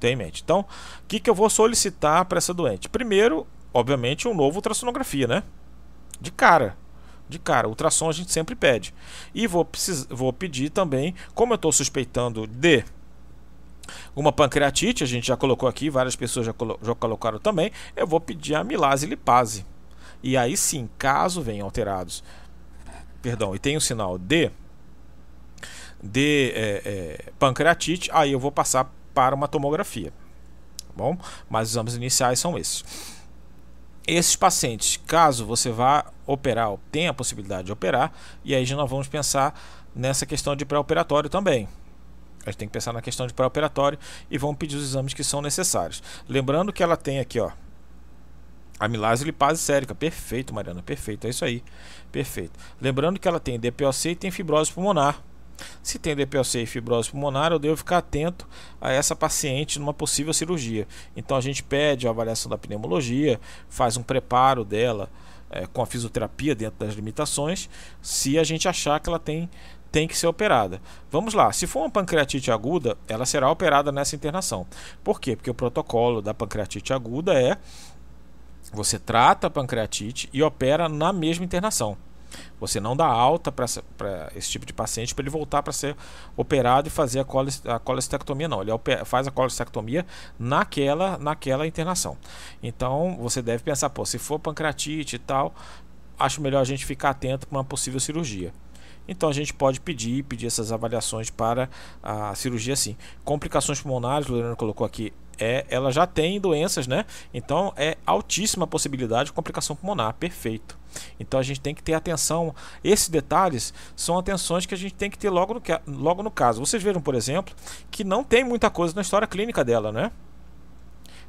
Tenham em mente. Então, o que, que eu vou solicitar para essa doente? Primeiro, obviamente, um novo ultrassonografia, né? De cara de cara. Ultrassom a gente sempre pede. E vou, vou pedir também, como eu estou suspeitando de uma pancreatite, a gente já colocou aqui, várias pessoas já, colo... já colocaram também, eu vou pedir a milase lipase. E aí sim, caso venham alterados, perdão, e tem o sinal de, de é, é, pancreatite, aí eu vou passar para uma tomografia. Tá bom? Mas os exames iniciais são esses. Esses pacientes, caso você vá operar, tenha a possibilidade de operar, e aí já nós vamos pensar nessa questão de pré-operatório também. A gente tem que pensar na questão de pré-operatório e vamos pedir os exames que são necessários. Lembrando que ela tem aqui, ó, amilase lipase sérica. Perfeito, Mariana, perfeito, é isso aí. Perfeito. Lembrando que ela tem DPOC e tem fibrose pulmonar. Se tem DPOC e fibrose pulmonar, eu devo ficar atento a essa paciente numa possível cirurgia. Então a gente pede a avaliação da pneumologia, faz um preparo dela é, com a fisioterapia dentro das limitações, se a gente achar que ela tem tem que ser operada. Vamos lá, se for uma pancreatite aguda, ela será operada nessa internação. Por quê? Porque o protocolo da pancreatite aguda é você trata a pancreatite e opera na mesma internação. Você não dá alta para esse tipo de paciente para ele voltar para ser operado e fazer a, colestectomia, não. Ele faz a colestectomia naquela, naquela internação. Então você deve pensar, pô, se for pancreatite e tal, acho melhor a gente ficar atento para uma possível cirurgia. Então a gente pode pedir, pedir essas avaliações para a cirurgia sim. Complicações pulmonares, o Leonardo colocou aqui, é, ela já tem doenças, né? Então é altíssima possibilidade de complicação pulmonar, perfeito. Então a gente tem que ter atenção. Esses detalhes são atenções que a gente tem que ter logo no, logo no caso. Vocês viram, por exemplo, que não tem muita coisa na história clínica dela, né?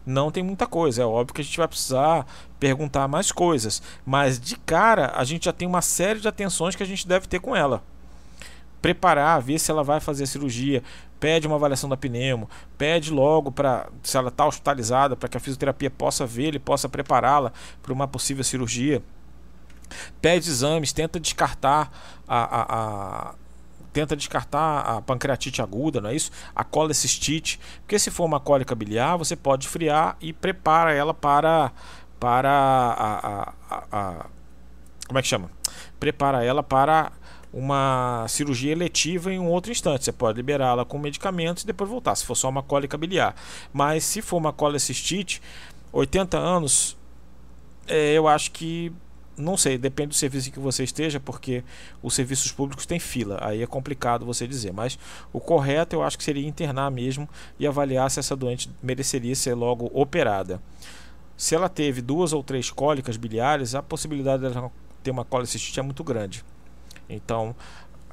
Não tem muita coisa. É óbvio que a gente vai precisar perguntar mais coisas. Mas de cara, a gente já tem uma série de atenções que a gente deve ter com ela preparar, ver se ela vai fazer a cirurgia, pede uma avaliação da pneumo, pede logo para se ela está hospitalizada para que a fisioterapia possa ver, e possa prepará-la para uma possível cirurgia. Pede exames, tenta descartar a, a, a tenta descartar a pancreatite aguda, não é isso? A colecistite, porque se for uma cólica biliar, você pode friar e prepara ela para para a, a, a como é que chama? Prepara ela para uma cirurgia eletiva em um outro instante. Você pode liberá-la com medicamentos e depois voltar, se for só uma cólica biliar. Mas se for uma colecistite, 80 anos, é, eu acho que não sei, depende do serviço em que você esteja, porque os serviços públicos têm fila, aí é complicado você dizer. Mas o correto eu acho que seria internar mesmo e avaliar se essa doente mereceria ser logo operada. Se ela teve duas ou três cólicas biliares, a possibilidade dela ter uma colecistite é muito grande. Então,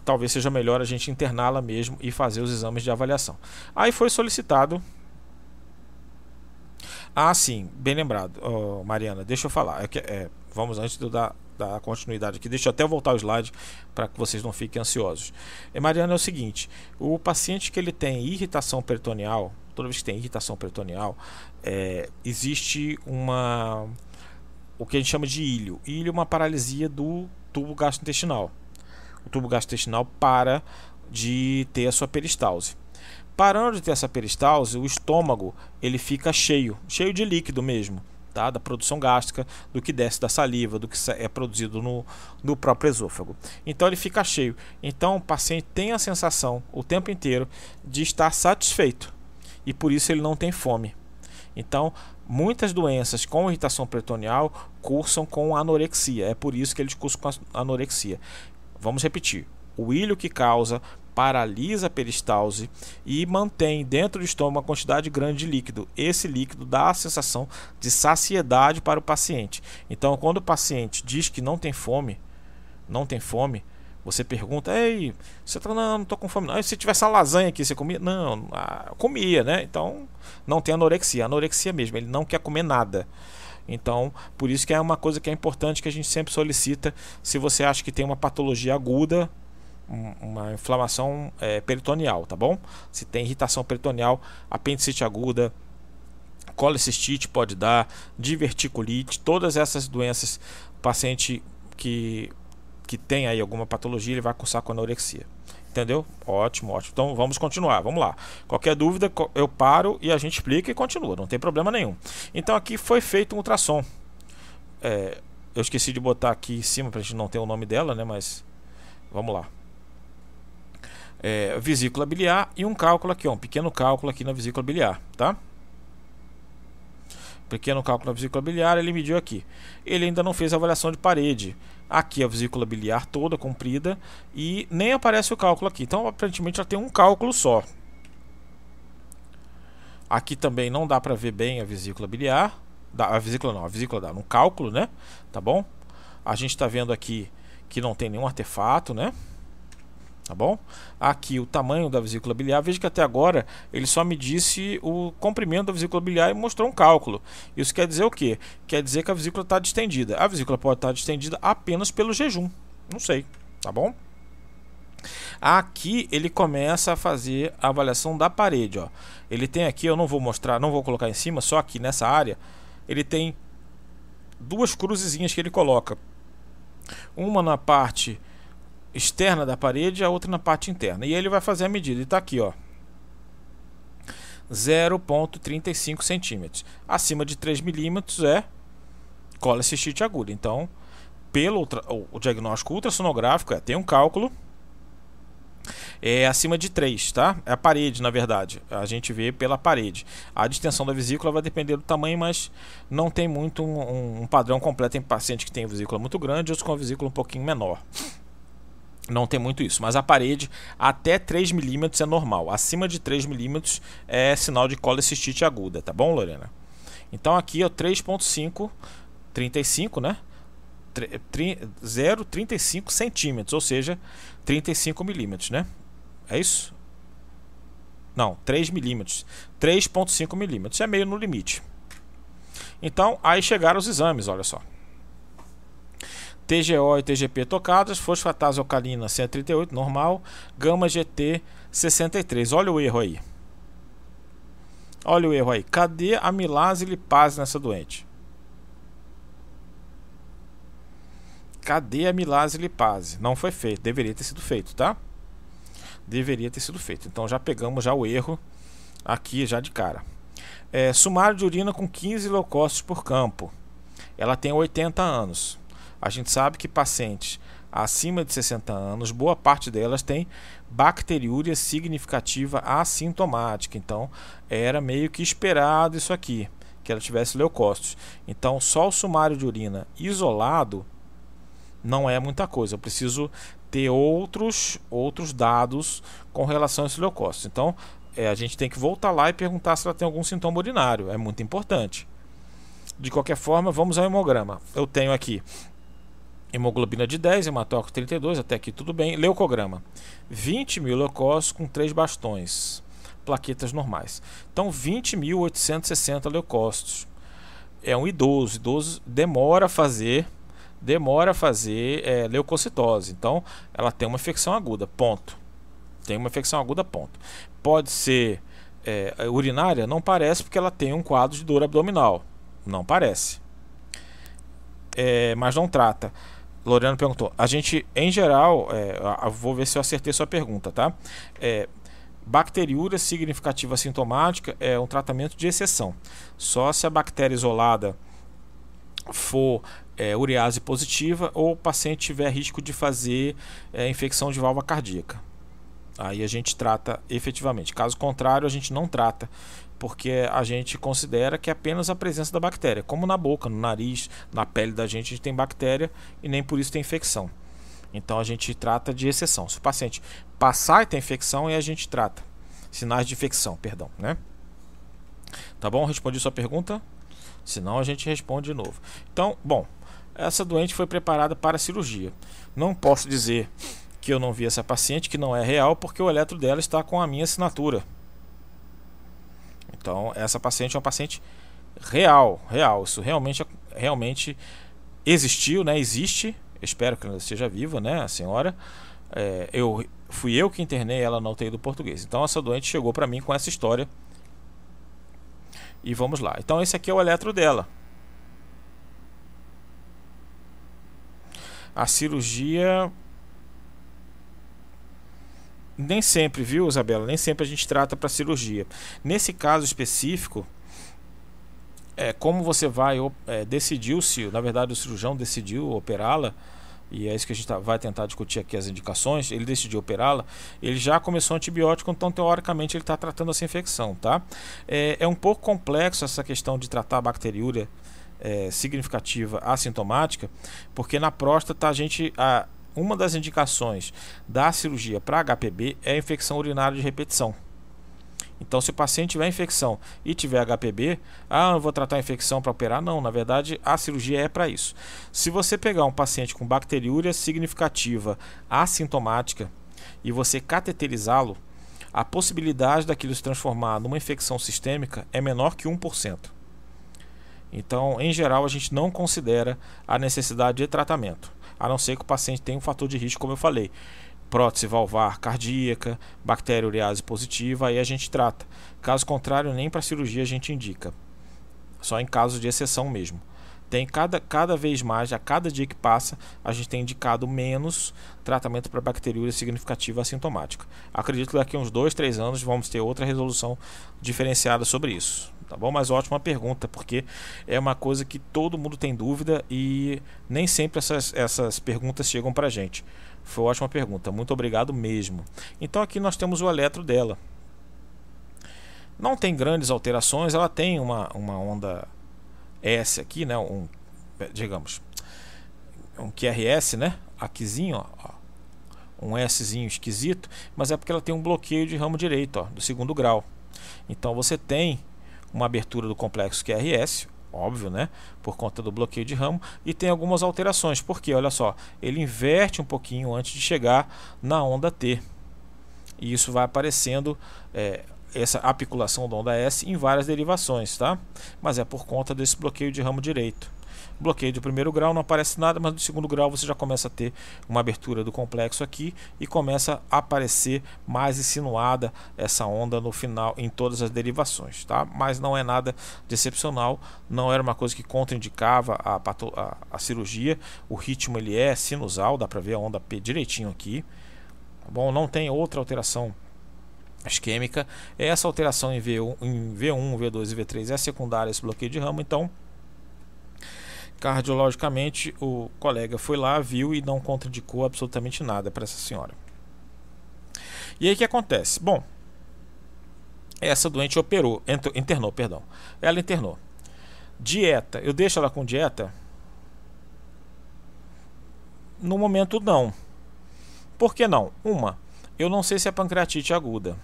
talvez seja melhor a gente interná-la mesmo e fazer os exames de avaliação. Aí foi solicitado. Ah, sim, bem lembrado, oh, Mariana. Deixa eu falar. É é, vamos antes de dar dar continuidade aqui. Deixa eu até voltar o slide para que vocês não fiquem ansiosos. E Mariana é o seguinte: o paciente que ele tem irritação peritoneal, toda vez que tem irritação peritoneal, é, existe uma o que a gente chama de ilho. Ilho é uma paralisia do tubo gastrointestinal. O tubo gastrointestinal para de ter a sua peristalse. Parando de ter essa peristalse, o estômago ele fica cheio, cheio de líquido mesmo, tá? da produção gástrica, do que desce da saliva, do que é produzido no, no próprio esôfago. Então ele fica cheio. Então o paciente tem a sensação o tempo inteiro de estar satisfeito e por isso ele não tem fome. Então, muitas doenças com irritação peritoneal cursam com anorexia. É por isso que eles cursam com anorexia. Vamos repetir. O ilho que causa paralisa a peristalse e mantém dentro do estômago uma quantidade grande de líquido. Esse líquido dá a sensação de saciedade para o paciente. Então, quando o paciente diz que não tem fome, não tem fome, você pergunta, ei, você tá, não, não tô com fome. Não. Se tivesse uma lasanha aqui, você comia? Não, comia, né? Então, não tem anorexia. Anorexia mesmo, ele não quer comer nada. Então, por isso que é uma coisa que é importante que a gente sempre solicita. Se você acha que tem uma patologia aguda, uma inflamação é, peritoneal, tá bom? Se tem irritação peritoneal, apendicite aguda, colecistite pode dar, diverticulite, todas essas doenças, paciente que, que tem aí alguma patologia, ele vai cursar com anorexia. Entendeu? Ótimo, ótimo. Então vamos continuar, vamos lá. Qualquer dúvida, eu paro e a gente explica e continua, não tem problema nenhum. Então aqui foi feito um ultrassom. É, eu esqueci de botar aqui em cima para a gente não ter o nome dela, né? Mas vamos lá é, vesícula biliar e um cálculo aqui, ó, um pequeno cálculo aqui na vesícula biliar, tá? Pequeno cálculo na vesícula biliar, ele mediu aqui. Ele ainda não fez a avaliação de parede. Aqui a vesícula biliar toda comprida e nem aparece o cálculo aqui. Então, aparentemente, já tem um cálculo só. Aqui também não dá para ver bem a vesícula biliar. a vesícula não, a vesícula dá um cálculo, né? Tá bom? A gente está vendo aqui que não tem nenhum artefato, né? Tá bom? Aqui o tamanho da vesícula biliar, veja que até agora ele só me disse o comprimento da vesícula biliar e mostrou um cálculo. Isso quer dizer o quê? Quer dizer que a vesícula está distendida. A vesícula pode estar distendida apenas pelo jejum, não sei, tá bom? Aqui ele começa a fazer a avaliação da parede, ó. Ele tem aqui, eu não vou mostrar, não vou colocar em cima, só aqui nessa área, ele tem duas cruzezinhas que ele coloca. Uma na parte externa da parede e a outra na parte interna. E ele vai fazer a medida. E está aqui, ó. 0,35 centímetros. Acima de 3 milímetros é colecistite aguda. Então, pelo o diagnóstico ultrassonográfico, é, tem um cálculo é acima de 3, tá? É a parede, na verdade. A gente vê pela parede. A distensão da vesícula vai depender do tamanho, mas não tem muito um, um padrão completo em paciente que tem vesícula muito grande, outros com vesícula um pouquinho menor. Não tem muito isso, mas a parede até 3 milímetros é normal. Acima de 3 milímetros é sinal de colecistite aguda, tá bom, Lorena? Então aqui é 3.5, 35, né? 0,35 centímetros, ou seja, 35 milímetros, né? É isso? Não, 3 milímetros. 3.5 milímetros, é meio no limite. Então, aí chegaram os exames, olha só. TGO e TGP tocadas, fosfatase alcalina 138, normal, gama GT 63. Olha o erro aí. Olha o erro aí. Cadê a milase lipase nessa doente? Cadê a milase lipase? Não foi feito, deveria ter sido feito, tá? Deveria ter sido feito. Então já pegamos já o erro aqui já de cara. É, sumário de urina com 15 leucócitos por campo. Ela tem 80 anos. A gente sabe que pacientes acima de 60 anos, boa parte delas tem bacteriúria significativa assintomática. Então, era meio que esperado isso aqui, que ela tivesse leucócitos. Então, só o sumário de urina isolado não é muita coisa. Eu preciso ter outros outros dados com relação a esse leucócitos. Então, é, a gente tem que voltar lá e perguntar se ela tem algum sintoma urinário. É muito importante. De qualquer forma, vamos ao hemograma. Eu tenho aqui hemoglobina de 10, hematócrito 32, até aqui tudo bem. Leucograma, 20 mil leucócitos com 3 bastões, plaquetas normais. Então, 20.860 leucócitos. É um idoso, idoso demora a fazer demora a fazer é, leucocitose. Então, ela tem uma infecção aguda, ponto. Tem uma infecção aguda, ponto. Pode ser é, urinária? Não parece, porque ela tem um quadro de dor abdominal. Não parece. É, mas não trata. Loriano perguntou. A gente, em geral, é, vou ver se eu acertei sua pergunta, tá? É, bacteriúria significativa sintomática é um tratamento de exceção. Só se a bactéria isolada for é, urease positiva ou o paciente tiver risco de fazer é, infecção de válvula cardíaca. Aí a gente trata efetivamente. Caso contrário, a gente não trata, porque a gente considera que é apenas a presença da bactéria. Como na boca, no nariz, na pele da gente, a gente tem bactéria e nem por isso tem infecção. Então a gente trata de exceção. Se o paciente passar e ter infecção, aí a gente trata. Sinais de infecção, perdão, né? Tá bom? Respondi sua pergunta? Senão a gente responde de novo. Então, bom, essa doente foi preparada para cirurgia. Não posso dizer que eu não vi essa paciente, que não é real, porque o eletro dela está com a minha assinatura. Então, essa paciente é uma paciente real, real. Isso realmente, realmente existiu, né? Existe. Espero que ela esteja viva, né? A senhora. É, eu fui eu que internei ela na UTI do português. Então, essa doente chegou para mim com essa história. E vamos lá. Então, esse aqui é o eletro dela. A cirurgia nem sempre, viu, Isabela? Nem sempre a gente trata para cirurgia. Nesse caso específico, é, como você vai é, decidiu se, na verdade, o cirurgião decidiu operá-la, e é isso que a gente tá, vai tentar discutir aqui as indicações. Ele decidiu operá-la, ele já começou antibiótico, então teoricamente ele está tratando essa infecção, tá? É, é, um pouco complexo essa questão de tratar a bacteriúria é, significativa assintomática, porque na próstata a gente a, uma das indicações da cirurgia para HPB é a infecção urinária de repetição. Então, se o paciente tiver infecção e tiver HPB, ah, eu vou tratar a infecção para operar? Não, na verdade, a cirurgia é para isso. Se você pegar um paciente com bacteriúria significativa assintomática e você cateterizá-lo, a possibilidade daquilo se transformar numa infecção sistêmica é menor que 1%. Então, em geral, a gente não considera a necessidade de tratamento, a não ser que o paciente tenha um fator de risco, como eu falei. Prótese valvar cardíaca, bactéria urease positiva, aí a gente trata. Caso contrário, nem para cirurgia a gente indica. Só em casos de exceção mesmo. Tem cada, cada vez mais, a cada dia que passa, a gente tem indicado menos tratamento para bacteriúria significativa assintomática. Acredito que daqui a uns 2, 3 anos vamos ter outra resolução diferenciada sobre isso tá bom? Mas ótima pergunta, porque é uma coisa que todo mundo tem dúvida e nem sempre essas, essas perguntas chegam pra gente. Foi ótima pergunta, muito obrigado mesmo. Então aqui nós temos o eletro dela. Não tem grandes alterações, ela tem uma, uma onda S aqui, né? Um, digamos, um QRS, né? Aquizinho, ó, um Szinho esquisito, mas é porque ela tem um bloqueio de ramo direito, ó, do segundo grau. Então você tem uma abertura do complexo QRS, óbvio, né? Por conta do bloqueio de ramo, e tem algumas alterações, porque olha só, ele inverte um pouquinho antes de chegar na onda T. E isso vai aparecendo é, essa apiculação da onda S em várias derivações, tá? Mas é por conta desse bloqueio de ramo direito bloqueio de primeiro grau não aparece nada, mas do segundo grau você já começa a ter uma abertura do complexo aqui e começa a aparecer mais insinuada essa onda no final em todas as derivações, tá? Mas não é nada de excepcional, não era uma coisa que contraindicava a, a, a cirurgia, o ritmo ele é sinusal, dá para ver a onda P direitinho aqui, tá bom? Não tem outra alteração isquêmica, essa alteração em V1, em V1, V2 e V3 é secundária esse bloqueio de ramo, então Cardiologicamente, o colega foi lá, viu e não contraindicou absolutamente nada para essa senhora. E aí o que acontece? Bom, essa doente operou, internou, perdão. Ela internou. Dieta, eu deixo ela com dieta? No momento não. Por que não? Uma, eu não sei se é pancreatite aguda.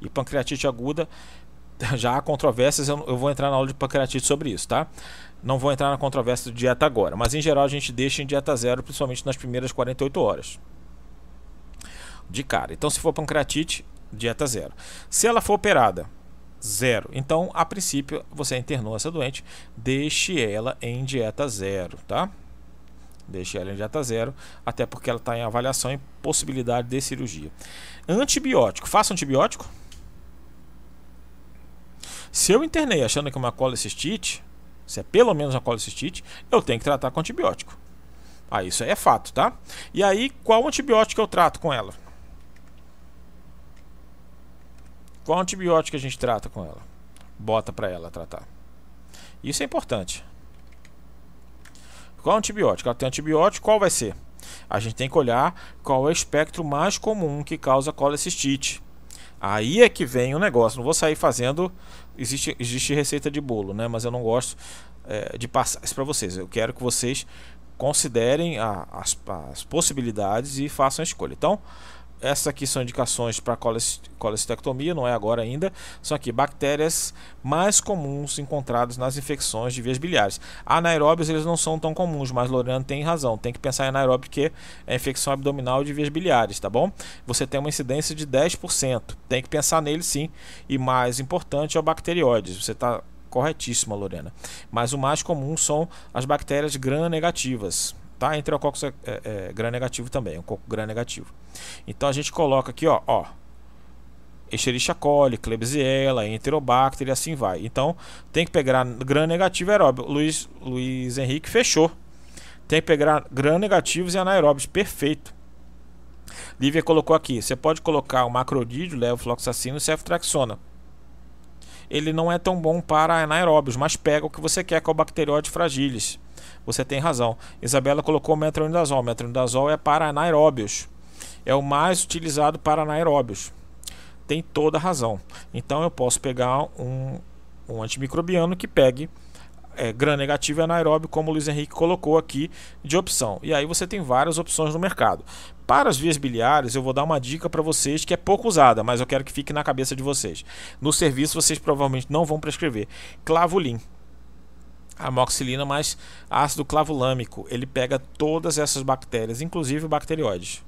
E pancreatite aguda, já há controvérsias, eu, vou entrar na aula de pancreatite sobre isso, tá? Não vou entrar na controvérsia de dieta agora, mas em geral a gente deixa em dieta zero, principalmente nas primeiras 48 horas. De cara. Então, se for pancreatite, dieta zero. Se ela for operada, zero. Então, a princípio, você internou essa doente, deixe ela em dieta zero, tá? Deixe ela em dieta zero, até porque ela está em avaliação e possibilidade de cirurgia. Antibiótico. Faça antibiótico? Se eu internei achando que é uma colicistite, se é pelo menos uma colicistite, eu tenho que tratar com antibiótico. Ah, isso aí é fato, tá? E aí, qual antibiótico eu trato com ela? Qual antibiótico a gente trata com ela? Bota para ela tratar. Isso é importante. Qual antibiótico? Ela tem antibiótico, qual vai ser? A gente tem que olhar qual é o espectro mais comum que causa colecistite. Aí é que vem o negócio. Não vou sair fazendo. Existe, existe receita de bolo, né? Mas eu não gosto é, de passar isso para vocês. Eu quero que vocês considerem a, as, as possibilidades e façam a escolha. Então, essas aqui são indicações para colecistectomia, não é agora ainda. São aqui bactérias mais comuns encontradas nas infecções de vias biliares. Anaeróbios eles não são tão comuns, mas Lorena tem razão. Tem que pensar em anaeróbio porque é infecção abdominal de vias biliares, tá bom? Você tem uma incidência de 10%. Tem que pensar nele sim. E mais importante é o bacterióides. Você está corretíssima, Lorena. Mas o mais comum são as bactérias gram-negativas tá? Enterococcus é, é, é gram-negativo também, um coco gram-negativo. Então a gente coloca aqui, ó, ó Escherichia coli, Klebsiella, Enterobacter e assim vai. Então tem que pegar gram-negativo aeróbio. Luiz, Luiz Henrique fechou. Tem que pegar gram-negativos e anaeróbios. Perfeito. Lívia colocou aqui. Você pode colocar o macrodídeo, levofloxacino e ceftriaxona. Ele não é tão bom para anaeróbios, mas pega o que você quer com é o bacterióide fragilis. Você tem razão. Isabela colocou metronidazol. Metronidazol é para anaeróbios. É o mais utilizado para anaeróbios. Tem toda razão. Então eu posso pegar um, um antimicrobiano que pegue é, gram negativo e anaeróbio, como o Luiz Henrique colocou aqui de opção. E aí você tem várias opções no mercado. Para as vias biliares, eu vou dar uma dica para vocês que é pouco usada, mas eu quero que fique na cabeça de vocês. No serviço, vocês provavelmente não vão prescrever. Clavulin amoxicilina mais ácido clavulâmico. Ele pega todas essas bactérias, inclusive bacterióides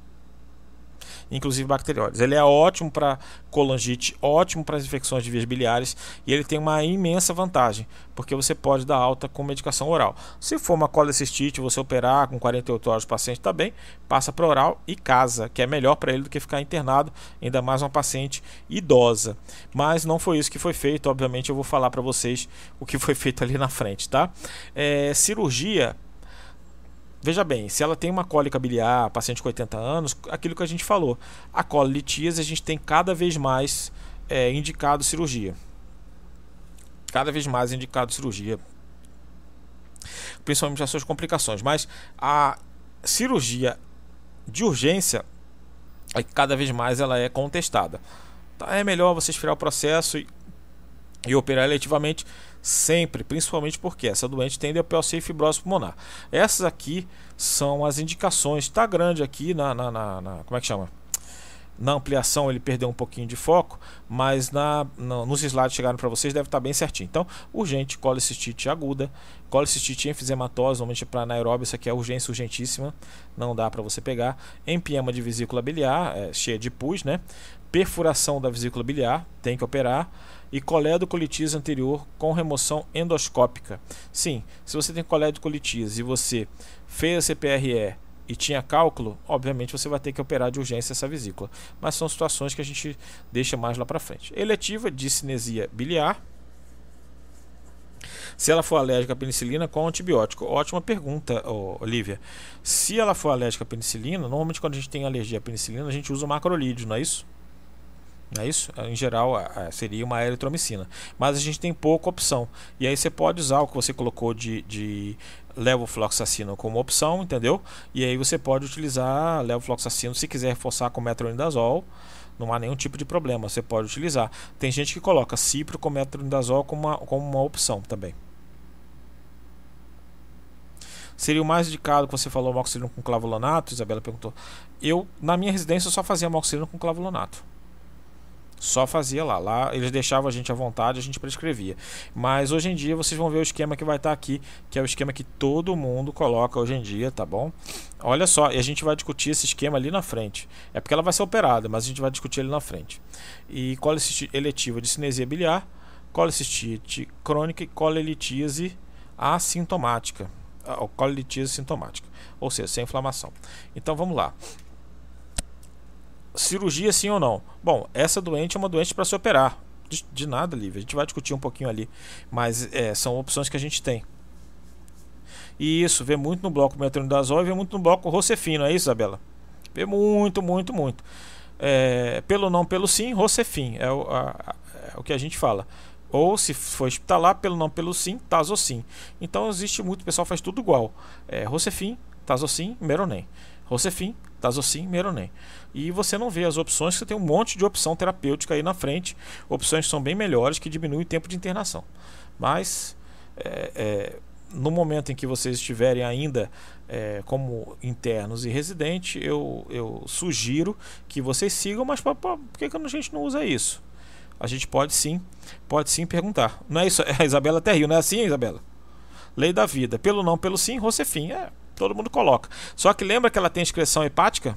inclusive bacterióides. Ele é ótimo para colangite, ótimo para as infecções de vias biliares e ele tem uma imensa vantagem, porque você pode dar alta com medicação oral. Se for uma colecistite, você operar com 48 horas o paciente está bem, passa para oral e casa, que é melhor para ele do que ficar internado, ainda mais uma paciente idosa. Mas não foi isso que foi feito, obviamente eu vou falar para vocês o que foi feito ali na frente, tá? É, cirurgia Veja bem, se ela tem uma cólica biliar, paciente com 80 anos, aquilo que a gente falou, a cololitíase a gente tem cada vez mais é, indicado cirurgia. Cada vez mais indicado cirurgia. Principalmente as suas complicações. Mas a cirurgia de urgência, é cada vez mais ela é contestada. Tá, é melhor você esfriar o processo e, e operar eletivamente sempre, principalmente porque essa doente tem DPLC e fibrose pulmonar. Essas aqui são as indicações. Está grande aqui na, na, na, na, como é que chama? Na ampliação ele perdeu um pouquinho de foco, mas na, na nos slides chegaram para vocês deve estar tá bem certinho. Então, urgente, colicistite aguda, colicistite enfisematose, normalmente para anaeróbio, isso aqui é urgência urgentíssima, não dá para você pegar. Empiema de vesícula biliar, é, cheia de pus, né? Perfuração da vesícula biliar, tem que operar e coledocolitis anterior com remoção endoscópica. Sim, se você tem coledocolitis e você fez a CPRE e tinha cálculo, obviamente você vai ter que operar de urgência essa vesícula. Mas são situações que a gente deixa mais lá para frente. Eletiva de cinesia biliar. Se ela for alérgica à penicilina, qual antibiótico? Ótima pergunta, Olivia. Se ela for alérgica à penicilina, normalmente quando a gente tem alergia à penicilina, a gente usa macrolídeo, não é isso? Não é isso? Em geral, seria uma eritromicina. Mas a gente tem pouca opção. E aí você pode usar o que você colocou de, de levofloxacino como opção, entendeu? E aí você pode utilizar levofloxacino se quiser reforçar com metronidazol. Não há nenhum tipo de problema, você pode utilizar. Tem gente que coloca cipro com metronidazol como uma, como uma opção também. Seria o mais indicado que você falou amoxicilina com clavulanato? Isabela perguntou. Eu, na minha residência, só fazia amoxicilina com clavulanato. Só fazia lá. Lá eles deixavam a gente à vontade, a gente prescrevia. Mas hoje em dia vocês vão ver o esquema que vai estar tá aqui, que é o esquema que todo mundo coloca hoje em dia, tá bom? Olha só, e a gente vai discutir esse esquema ali na frente. É porque ela vai ser operada, mas a gente vai discutir ele na frente. E colicistite eletiva de cinesia biliar, colicistite crônica e colelitíase assintomática. a colitis sintomática, ou seja, sem inflamação. Então vamos lá. Cirurgia sim ou não? Bom, essa doente é uma doente para se operar. De, de, nada, Lívia. A gente vai discutir um pouquinho ali. Mas é, são opções que a gente tem. E isso, vê muito no bloco metronidazol e vê muito no bloco rocefino, é isso, Isabela? Vê muito, muito, muito. É, pelo não, pelo sim, rocefin. É o, a, é o que a gente fala. Ou se for hospitalar, pelo não, pelo sim, tazocin. Então existe muito, o pessoal faz tudo igual. É, rocefin, tazocin, meronem. Rocefin, tazocin, meronem. E você não vê as opções, você tem um monte de opção terapêutica aí na frente. Opções que são bem melhores, que diminuem o tempo de internação. Mas, é, é, no momento em que vocês estiverem ainda é, como internos e residentes, eu, eu sugiro que vocês sigam, mas por que, que a gente não usa isso? A gente pode sim, pode sim perguntar. Não é isso? A Isabela até riu, não é assim, Isabela? Lei da vida. Pelo não, pelo sim, Rocefim. É, todo mundo coloca. Só que lembra que ela tem excreção hepática?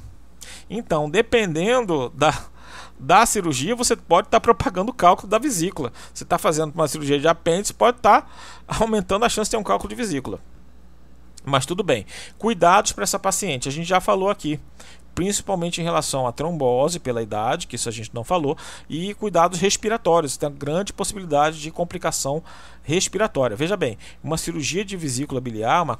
Então, dependendo da, da cirurgia, você pode estar tá propagando o cálculo da vesícula. Você está fazendo uma cirurgia de apêndice, pode estar tá aumentando a chance de ter um cálculo de vesícula. Mas tudo bem. Cuidados para essa paciente. A gente já falou aqui principalmente em relação à trombose pela idade, que isso a gente não falou, e cuidados respiratórios. Tem grande possibilidade de complicação respiratória. Veja bem, uma cirurgia de vesícula biliar, uma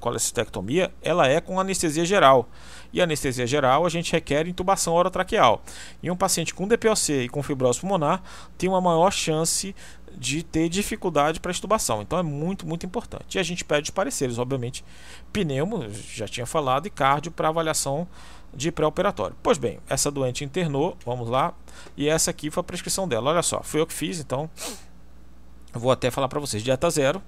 colecistectomia, ela é com anestesia geral. E anestesia geral a gente requer intubação orotraqueal. E um paciente com DPOC e com fibrose pulmonar tem uma maior chance de ter dificuldade para estubação. Então é muito, muito importante. E a gente pede os pareceres, obviamente, pneumo, já tinha falado, e cardio para avaliação de pré-operatório. Pois bem, essa doente internou, vamos lá, e essa aqui foi a prescrição dela. Olha só, foi eu que fiz, então vou até falar para vocês: dieta zero,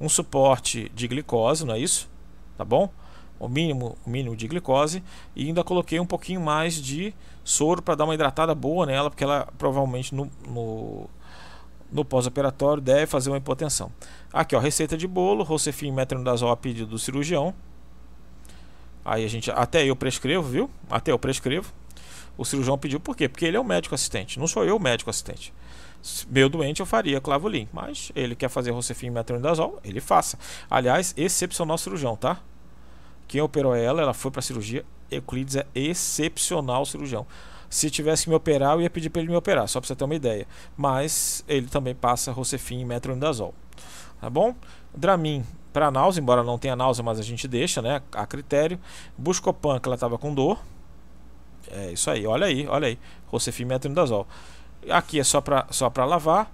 um suporte de glicose, não é isso? Tá bom? O mínimo, o mínimo de glicose e ainda coloquei um pouquinho mais de soro para dar uma hidratada boa nela, porque ela provavelmente no, no, no pós-operatório deve fazer uma hipotensão. Aqui, ó, receita de bolo, Rocefin metronidazol a pedido do cirurgião. Aí a gente, até eu prescrevo, viu? Até eu prescrevo. O cirurgião pediu por quê? Porque ele é o médico assistente, não sou eu o médico assistente. Meu doente eu faria clavolin, mas ele quer fazer Rocefin metronidazol, ele faça. Aliás, excepcional cirurgião, tá? Quem operou ela, ela foi para cirurgia. Euclides é excepcional cirurgião. Se tivesse que me operar, eu ia pedir para ele me operar, só para você ter uma ideia. Mas ele também passa Rocefin e metronidazol. Tá bom? Dramin para náusea, embora não tenha náusea, mas a gente deixa, né, a critério. Buscopan, que ela estava com dor. É isso aí, olha aí, olha aí. Rocefim metronidazol. Aqui é só para só para lavar.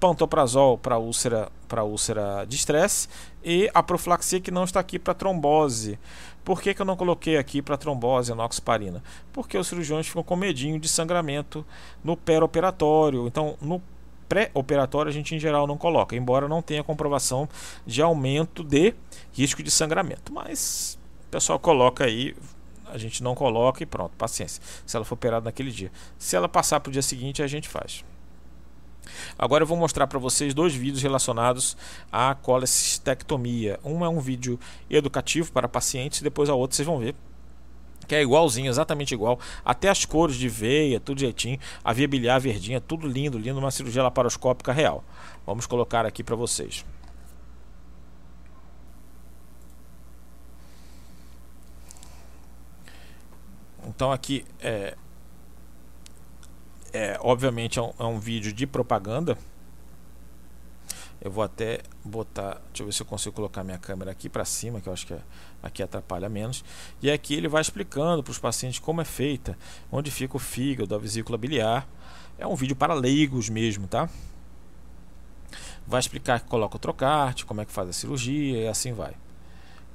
Pantoprazol para úlcera para úlcera de estresse e a profilaxia que não está aqui para trombose. Por que, que eu não coloquei aqui para trombose enoxaparina? Porque os cirurgiões ficam com medinho de sangramento no operatório Então, no pré-operatório a gente em geral não coloca, embora não tenha comprovação de aumento de risco de sangramento. Mas o pessoal coloca aí, a gente não coloca e pronto, paciência. Se ela for operada naquele dia. Se ela passar para o dia seguinte, a gente faz. Agora eu vou mostrar para vocês dois vídeos relacionados à colecistectomia. Um é um vídeo educativo para pacientes, depois a outra vocês vão ver que é igualzinho, exatamente igual, até as cores de veia, tudo jeitinho, a via biliar verdinha, tudo lindo, lindo, uma cirurgia laparoscópica real. Vamos colocar aqui para vocês. Então aqui é, é obviamente é um, é um vídeo de propaganda. Eu vou até botar, deixa eu ver se eu consigo colocar minha câmera aqui para cima, que eu acho que é aqui atrapalha menos. E aqui ele vai explicando para os pacientes como é feita, onde fica o fígado, a vesícula biliar. É um vídeo para leigos mesmo, tá? Vai explicar que coloca o trocarte, como é que faz a cirurgia e assim vai.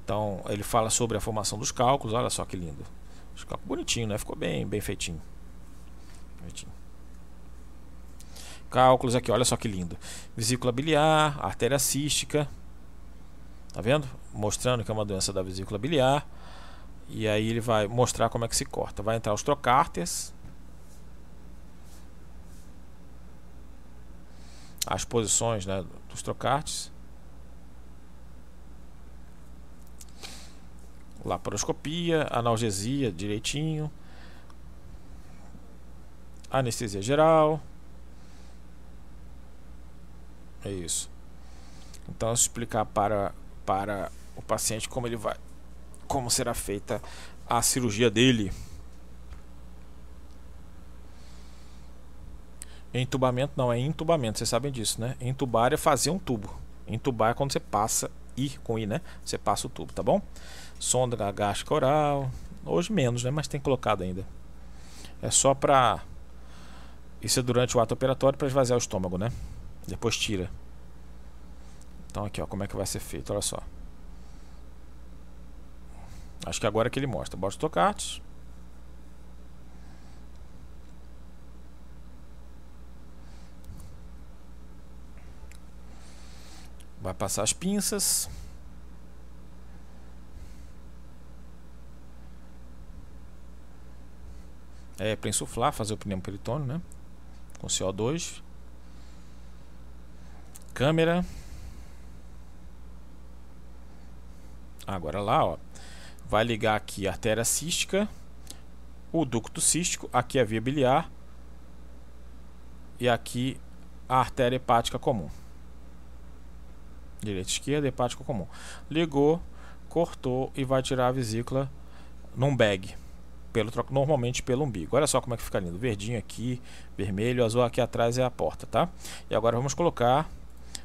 Então ele fala sobre a formação dos cálculos, olha só que lindo. Cálculos bonitinho, né? Ficou bem, bem feitinho. feitinho. Cálculos aqui, olha só que lindo. Vesícula biliar, artéria cística, Tá vendo? Mostrando que é uma doença da vesícula biliar. E aí ele vai mostrar como é que se corta. Vai entrar os trocárteres. As posições né, dos trocárteres. Laparoscopia, analgesia direitinho. Anestesia geral. É isso. Então, explicar para para o paciente como ele vai, como será feita a cirurgia dele. Entubamento não é intubamento, vocês sabem disso, né? Entubar é fazer um tubo. Entubar é quando você passa I com I, né? Você passa o tubo, tá bom? Sonda gástrica oral. Hoje menos, né? Mas tem colocado ainda. É só pra. Isso é durante o ato operatório para esvaziar o estômago, né? Depois tira. Então aqui, ó, como é que vai ser feito, olha só. Acho que agora é que ele mostra. Bota os tocates. Vai passar as pinças. É para insuflar, fazer o pneumoperitônio, né? Com CO2. Câmera. Agora lá, ó. Vai ligar aqui a artéria cística, o ducto cístico, aqui a via biliar e aqui a artéria hepática comum direita, esquerda, hepático comum. Ligou, cortou e vai tirar a vesícula num bag. Pelo, normalmente pelo umbigo. Olha só como é que fica lindo. Verdinho aqui, vermelho, azul aqui atrás é a porta, tá? E agora vamos colocar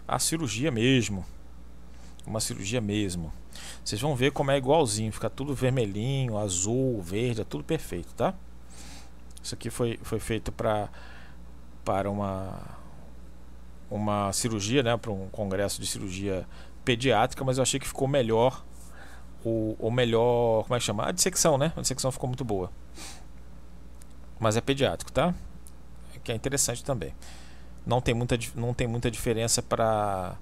a cirurgia mesmo. Uma cirurgia mesmo. Vocês vão ver como é igualzinho. Fica tudo vermelhinho, azul, verde, é tudo perfeito, tá? Isso aqui foi, foi feito pra, para uma uma cirurgia, né, para um congresso de cirurgia pediátrica, mas eu achei que ficou melhor o, o melhor, como é que chama? A dissecção, né? A dissecção ficou muito boa. Mas é pediátrico, tá? Que é interessante também. Não tem muita, não tem muita diferença para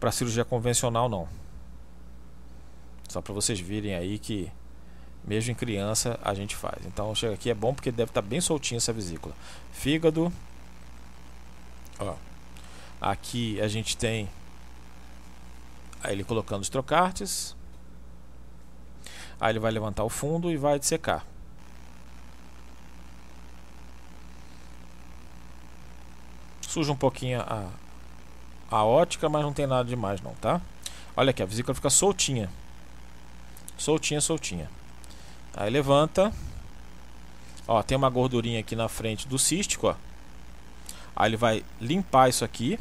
para cirurgia convencional não. Só para vocês virem aí que mesmo em criança a gente faz. Então chega aqui é bom porque deve estar tá bem soltinha essa vesícula. Fígado. Ó. Aqui a gente tem ele colocando os trocartes. Aí ele vai levantar o fundo e vai dissecar. Suja um pouquinho a, a ótica, mas não tem nada demais não, tá? Olha aqui, a vesícula fica soltinha. Soltinha, soltinha. Aí levanta. Ó, tem uma gordurinha aqui na frente do cístico, ó. Aí ele vai limpar isso aqui.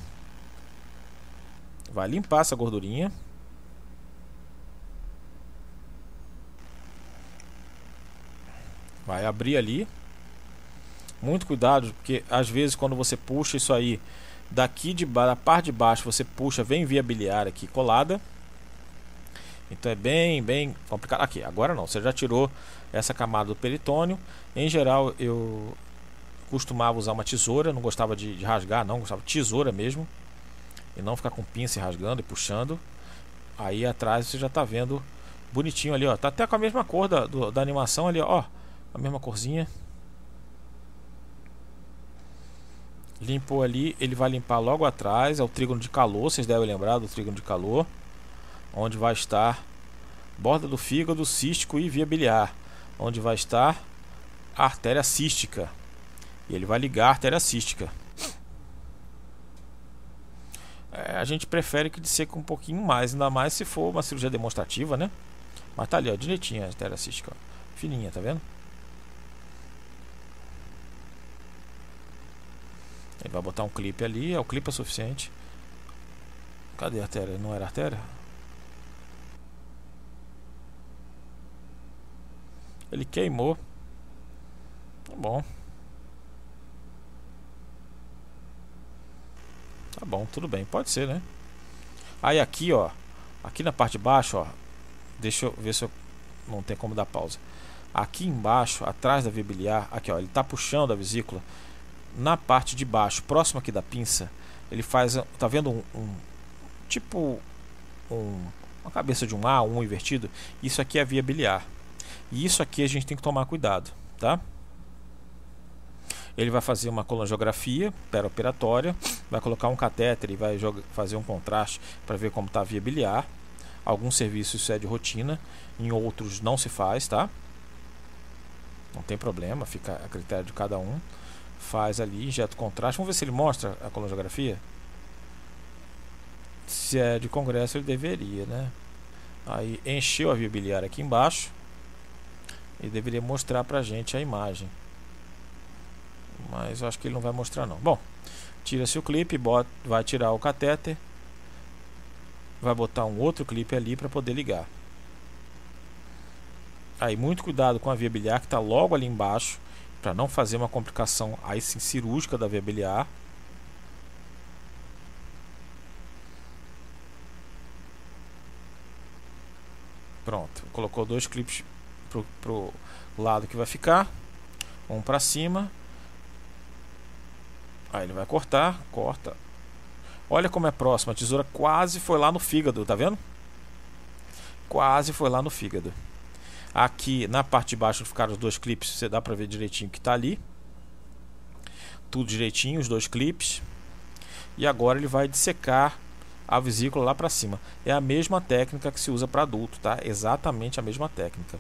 Vai limpar essa gordurinha. Vai abrir ali. Muito cuidado, porque às vezes quando você puxa isso aí daqui de da parte de baixo, você puxa, vem via biliar aqui colada. Então é bem, bem complicado. Aqui, agora não, você já tirou essa camada do peritônio. Em geral, eu costumava usar uma tesoura, não gostava de, de rasgar, não, gostava de tesoura mesmo e não ficar com pinça rasgando e puxando. Aí atrás você já está vendo bonitinho ali, ó. Tá até com a mesma cor da, do, da animação ali, ó. A mesma corzinha. Limpou ali, ele vai limpar logo atrás, é o trígono de calor, vocês devem lembrar do trígono de calor, onde vai estar borda do fígado, cístico e via biliar, onde vai estar a artéria cística. E ele vai ligar a artéria cística. É, a gente prefere que disseque um pouquinho mais, ainda mais se for uma cirurgia demonstrativa, né? Mas tá ali, ó, direitinho a artéria cística, ó. Fininha, tá vendo? Ele vai botar um clipe ali, é o clipe é suficiente. Cadê a artéria? Não era artéria? Ele queimou. Tá bom. Tá bom, tudo bem, pode ser, né? Aí aqui, ó, aqui na parte de baixo, ó, deixa eu ver se eu não tem como dar pausa. Aqui embaixo, atrás da via biliar, aqui ó, ele tá puxando a vesícula na parte de baixo, próximo aqui da pinça, ele faz, tá vendo um, um tipo um, uma cabeça de um A, um invertido? Isso aqui é a via biliar. E isso aqui a gente tem que tomar cuidado, tá? Ele vai fazer uma colongiografia operatória, vai colocar um catéter e vai fazer um contraste para ver como está a via biliar. Alguns serviços isso é de rotina, em outros não se faz, tá? Não tem problema, fica a critério de cada um. Faz ali, injeta o contraste. Vamos ver se ele mostra a colongiografia. Se é de congresso, ele deveria, né? Aí encheu a via biliar aqui embaixo e deveria mostrar pra gente a imagem. Mas eu acho que ele não vai mostrar não. Bom, tira-se o clipe, bota, vai tirar o catéter, vai botar um outro clipe ali para poder ligar. Aí muito cuidado com a via biliar que está logo ali embaixo, para não fazer uma complicação aí sim cirúrgica da via biliar. Pronto, colocou dois clipes pro, pro lado que vai ficar, um para cima. Aí ele vai cortar, corta. Olha como é próximo, a tesoura quase foi lá no fígado, tá vendo? Quase foi lá no fígado. Aqui na parte de baixo ficaram os dois clipes, você dá para ver direitinho que está ali. Tudo direitinho, os dois clipes. E agora ele vai dissecar a vesícula lá para cima. É a mesma técnica que se usa para adulto, tá? Exatamente a mesma técnica.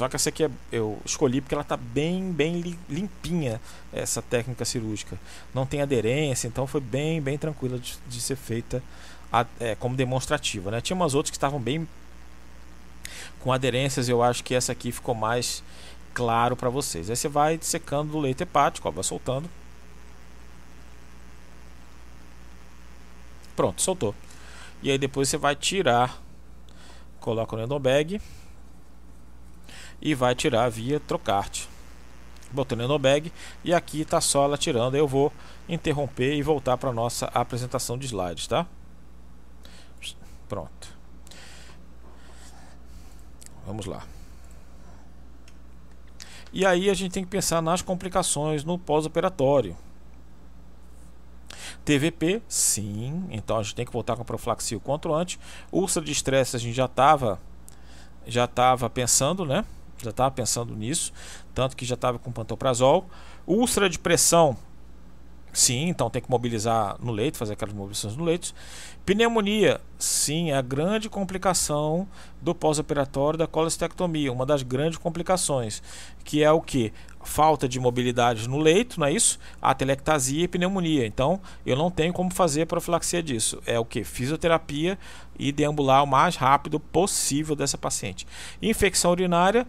Só que essa aqui é, eu escolhi porque ela está bem, bem limpinha, essa técnica cirúrgica. Não tem aderência, então foi bem, bem tranquila de, de ser feita a, é, como demonstrativa. Né? Tinha umas outras que estavam bem com aderências, eu acho que essa aqui ficou mais claro para vocês. Aí você vai secando do leite hepático, ó, vai soltando. Pronto, soltou. E aí depois você vai tirar, coloca no endobag e vai tirar via trocarte. Botando no bag e aqui está só ela tirando. Eu vou interromper e voltar para nossa apresentação de slides, tá? Pronto. Vamos lá. E aí a gente tem que pensar nas complicações no pós-operatório. TVP, sim, então a gente tem que voltar com a profilaxia o quanto antes. Úlcera de estresse a gente já estava já estava pensando, né? Já estava pensando nisso, tanto que já estava com pantoprazol. Úlcera de pressão Sim, então tem que mobilizar no leito, fazer aquelas mobilizações no leito. Pneumonia, sim, é a grande complicação do pós-operatório da colestectomia, uma das grandes complicações, que é o que? Falta de mobilidade no leito, não é isso? Atelectasia e pneumonia. Então, eu não tenho como fazer profilaxia disso. É o que? Fisioterapia e deambular o mais rápido possível dessa paciente. Infecção urinária,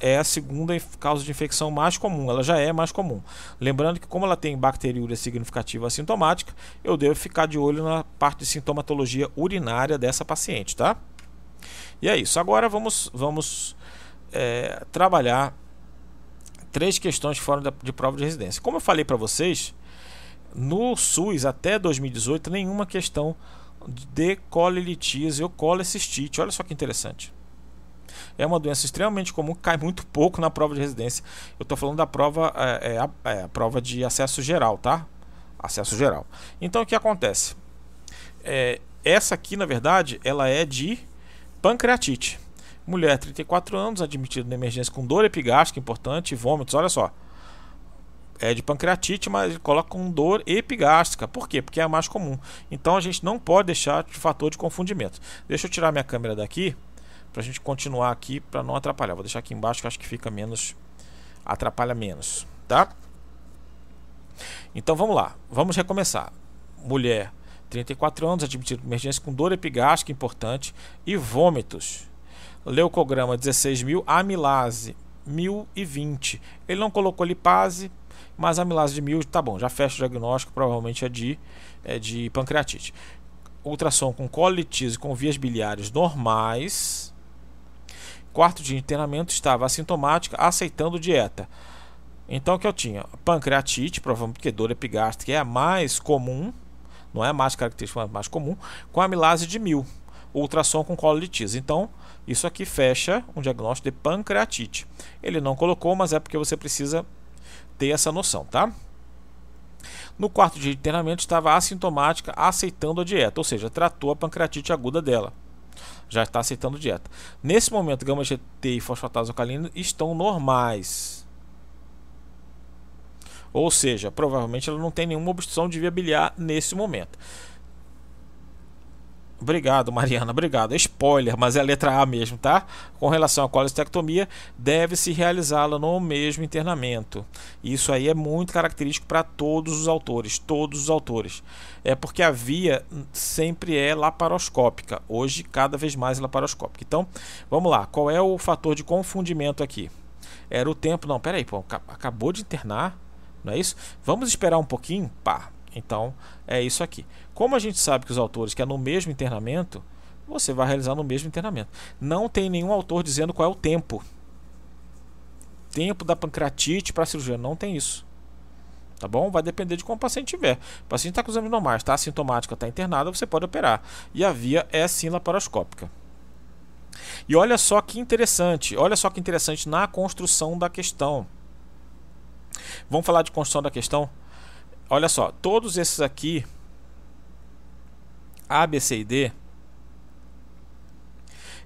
é a segunda causa de infecção mais comum, ela já é mais comum. Lembrando que, como ela tem bacteriúria significativa assintomática, eu devo ficar de olho na parte de sintomatologia urinária dessa paciente, tá? E é isso. Agora vamos, vamos é, trabalhar três questões fora de prova de residência. Como eu falei para vocês, no SUS até 2018, nenhuma questão de colelitíase ou colecistite. Olha só que interessante é uma doença extremamente comum que cai muito pouco na prova de residência. Eu estou falando da prova, é, é, a, é, a, prova de acesso geral, tá? Acesso geral. Então o que acontece? É, essa aqui, na verdade, ela é de pancreatite. Mulher, 34 anos, admitida na emergência com dor epigástrica importante, vômitos, olha só. É de pancreatite, mas coloca com dor epigástrica. Por quê? Porque é a mais comum. Então a gente não pode deixar de fator de confundimento. Deixa eu tirar minha câmera daqui para a gente continuar aqui para não atrapalhar. Vou deixar aqui embaixo que acho que fica menos atrapalha menos, tá? Então vamos lá, vamos recomeçar. Mulher, 34 anos, admitida emergência com dor epigástrica importante e vômitos. Leucograma 16 mil, amilase 1020. Ele não colocou lipase, mas amilase de 1000 tá bom, já fecha o diagnóstico, provavelmente é de, é de pancreatite. Ultrassom com colitise com vias biliares normais quarto dia de internamento estava assintomática, aceitando dieta. Então o que eu tinha? Pancreatite, provavelmente porque dor epigástrica é a mais comum, não é a mais característica, mas a mais comum, com amilase de mil, ultrassom com colitise. Então, isso aqui fecha um diagnóstico de pancreatite. Ele não colocou, mas é porque você precisa ter essa noção, tá? No quarto dia de internamento estava assintomática, aceitando a dieta, ou seja, tratou a pancreatite aguda dela já está aceitando dieta. Nesse momento, gama GT e fosfatase alcalina estão normais. Ou seja, provavelmente ela não tem nenhuma obstrução de via biliar nesse momento. Obrigado, Mariana, obrigado. Spoiler, mas é a letra A mesmo, tá? Com relação à colestectomia, deve-se realizá-la no mesmo internamento. Isso aí é muito característico para todos os autores, todos os autores. É porque a via sempre é laparoscópica, hoje cada vez mais laparoscópica. Então, vamos lá, qual é o fator de confundimento aqui? Era o tempo, não, peraí, pô, acabou de internar, não é isso? Vamos esperar um pouquinho? Pá, então, é isso aqui. Como a gente sabe que os autores querem no mesmo internamento, você vai realizar no mesmo internamento. Não tem nenhum autor dizendo qual é o tempo. Tempo da pancreatite para a cirurgia. Não tem isso. Tá bom? Vai depender de como o paciente tiver. O paciente está com exames normais, está assintomático, está internado, você pode operar. E a via é sim laparoscópica. E olha só que interessante, olha só que interessante na construção da questão. Vamos falar de construção da questão? Olha só, todos esses aqui, A, B, C e D,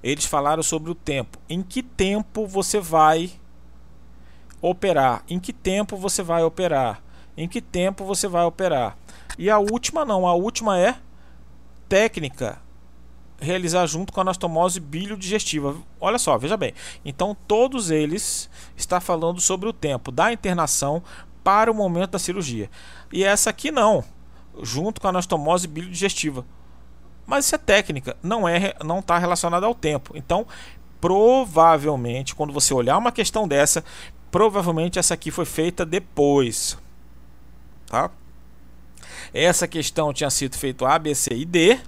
eles falaram sobre o tempo. Em que tempo você vai operar? Em que tempo você vai operar? Em que tempo você vai operar? E a última não, a última é técnica realizar junto com a anastomose bilio-digestiva. Olha só, veja bem. Então todos eles está falando sobre o tempo da internação para o momento da cirurgia. E essa aqui não, junto com a anastomose bilio-digestiva. Mas isso é técnica, não é não está relacionada ao tempo. Então, provavelmente, quando você olhar uma questão dessa, provavelmente essa aqui foi feita depois. Tá? Essa questão tinha sido feita A, B, C e D.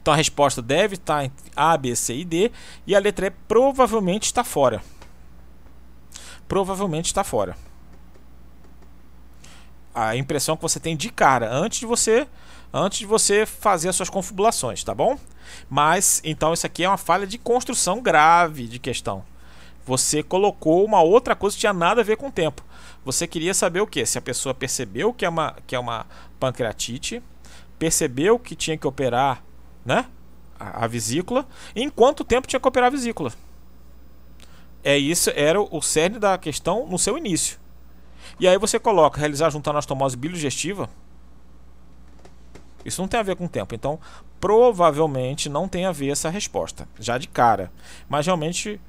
Então a resposta deve estar em A, B, C e D. E a letra E provavelmente está fora provavelmente está fora. A impressão que você tem de cara antes de você antes de você fazer as suas confabulações, tá bom? Mas então isso aqui é uma falha de construção grave de questão. Você colocou uma outra coisa que tinha nada a ver com o tempo. Você queria saber o que? Se a pessoa percebeu que é uma, que é uma pancreatite, percebeu que tinha que operar né, a, a vesícula, em quanto tempo tinha que operar a vesícula é isso era o cerne da questão no seu início. E aí você coloca realizar junto à anastomose biliogestiva. Isso não tem a ver com o tempo. Então, provavelmente não tem a ver essa resposta, já de cara. Mas realmente,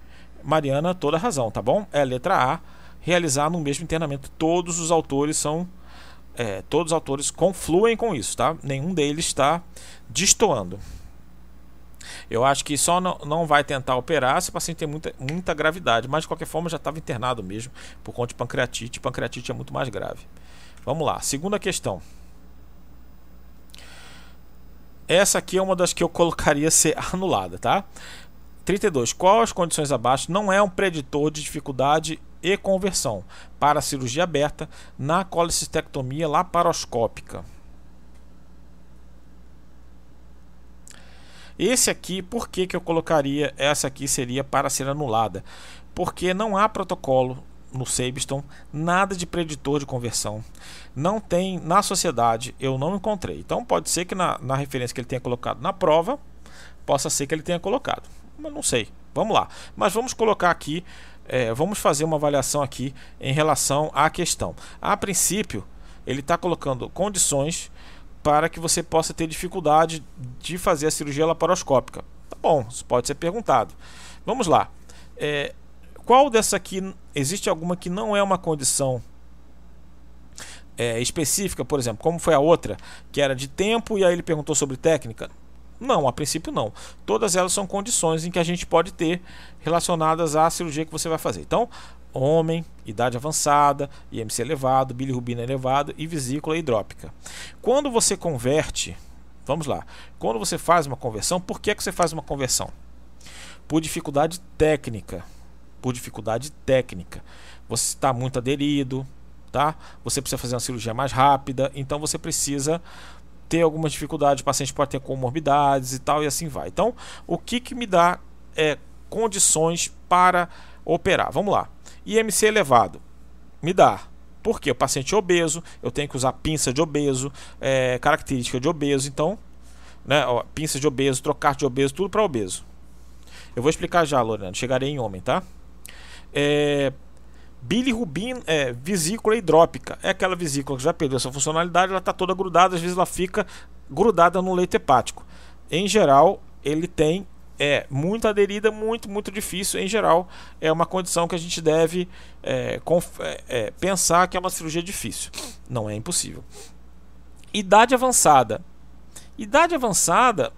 Mariana, toda razão, tá bom? É a letra A, realizar no mesmo internamento. Todos os autores são. É, todos os autores confluem com isso, tá? Nenhum deles está destoando. Eu acho que só não, não vai tentar operar se o paciente tem muita, muita gravidade, mas de qualquer forma já estava internado mesmo por conta de pancreatite. Pancreatite é muito mais grave. Vamos lá, segunda questão. Essa aqui é uma das que eu colocaria ser anulada, tá? 32. Qual as condições abaixo não é um preditor de dificuldade e conversão para cirurgia aberta na colecistectomia laparoscópica? Esse aqui, por que, que eu colocaria essa aqui seria para ser anulada? Porque não há protocolo no Sabeston, nada de preditor de conversão. Não tem na sociedade, eu não encontrei. Então pode ser que na, na referência que ele tenha colocado na prova, possa ser que ele tenha colocado. Mas não sei. Vamos lá. Mas vamos colocar aqui, é, vamos fazer uma avaliação aqui em relação à questão. A princípio, ele está colocando condições para que você possa ter dificuldade de fazer a cirurgia laparoscópica. Tá bom, isso pode ser perguntado. Vamos lá. É, qual dessa aqui existe alguma que não é uma condição é, específica, por exemplo, como foi a outra, que era de tempo e aí ele perguntou sobre técnica? Não, a princípio não. Todas elas são condições em que a gente pode ter relacionadas à cirurgia que você vai fazer. Então, homem, idade avançada, IMC elevado, bilirrubina elevado e vesícula hidrópica. Quando você converte, vamos lá, quando você faz uma conversão, por que, é que você faz uma conversão? Por dificuldade técnica. Por dificuldade técnica. Você está muito aderido, tá? Você precisa fazer uma cirurgia mais rápida, então você precisa ter algumas dificuldades, o paciente pode ter comorbidades e tal, e assim vai. Então, o que, que me dá é, condições para operar? Vamos lá. IMC elevado. Me dá. Porque o paciente é obeso, eu tenho que usar pinça de obeso, é, característica de obeso, então, né, ó, pinça de obeso, trocar de obeso, tudo para obeso. Eu vou explicar já, Lorena, chegarei em homem, tá? É, bilirrubina, é, vesícula hidrópica, é aquela vesícula que já perdeu sua funcionalidade, ela está toda grudada, às vezes ela fica grudada no leito hepático. Em geral, ele tem é muito aderida, muito, muito difícil. Em geral, é uma condição que a gente deve é, é, é, pensar que é uma cirurgia difícil. Não é impossível. Idade avançada. Idade avançada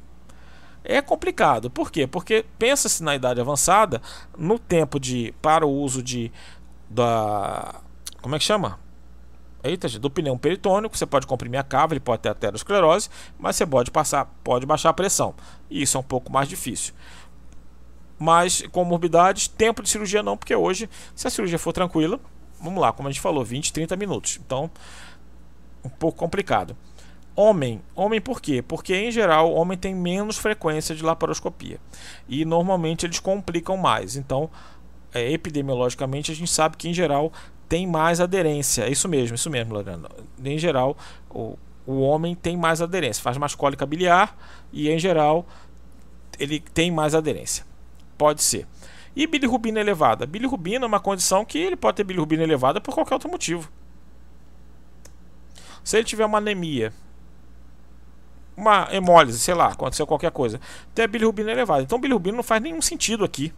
é complicado. Por quê? Porque pensa-se na idade avançada, no tempo de para o uso de da como é que chama? Eita, do pneu peritônico, você pode comprimir a cava, ele pode ter aterosclerose, mas você pode passar, pode baixar a pressão. E isso é um pouco mais difícil. Mas comorbidades, tempo de cirurgia não, porque hoje, se a cirurgia for tranquila, vamos lá, como a gente falou, 20, 30 minutos. Então, um pouco complicado. Homem, homem por quê? Porque em geral o homem tem menos frequência de laparoscopia e normalmente eles complicam mais. Então, é, epidemiologicamente a gente sabe que em geral tem mais aderência. É isso mesmo, isso mesmo, Lorena. Em geral, o, o homem tem mais aderência, faz mais cólica biliar e em geral ele tem mais aderência. Pode ser. E bilirrubina elevada? Bilirrubina é uma condição que ele pode ter bilirrubina elevada por qualquer outro motivo. Se ele tiver uma anemia, uma hemólise, sei lá, aconteceu qualquer coisa, tem a bilirrubina elevada. Então, bilirrubina não faz nenhum sentido aqui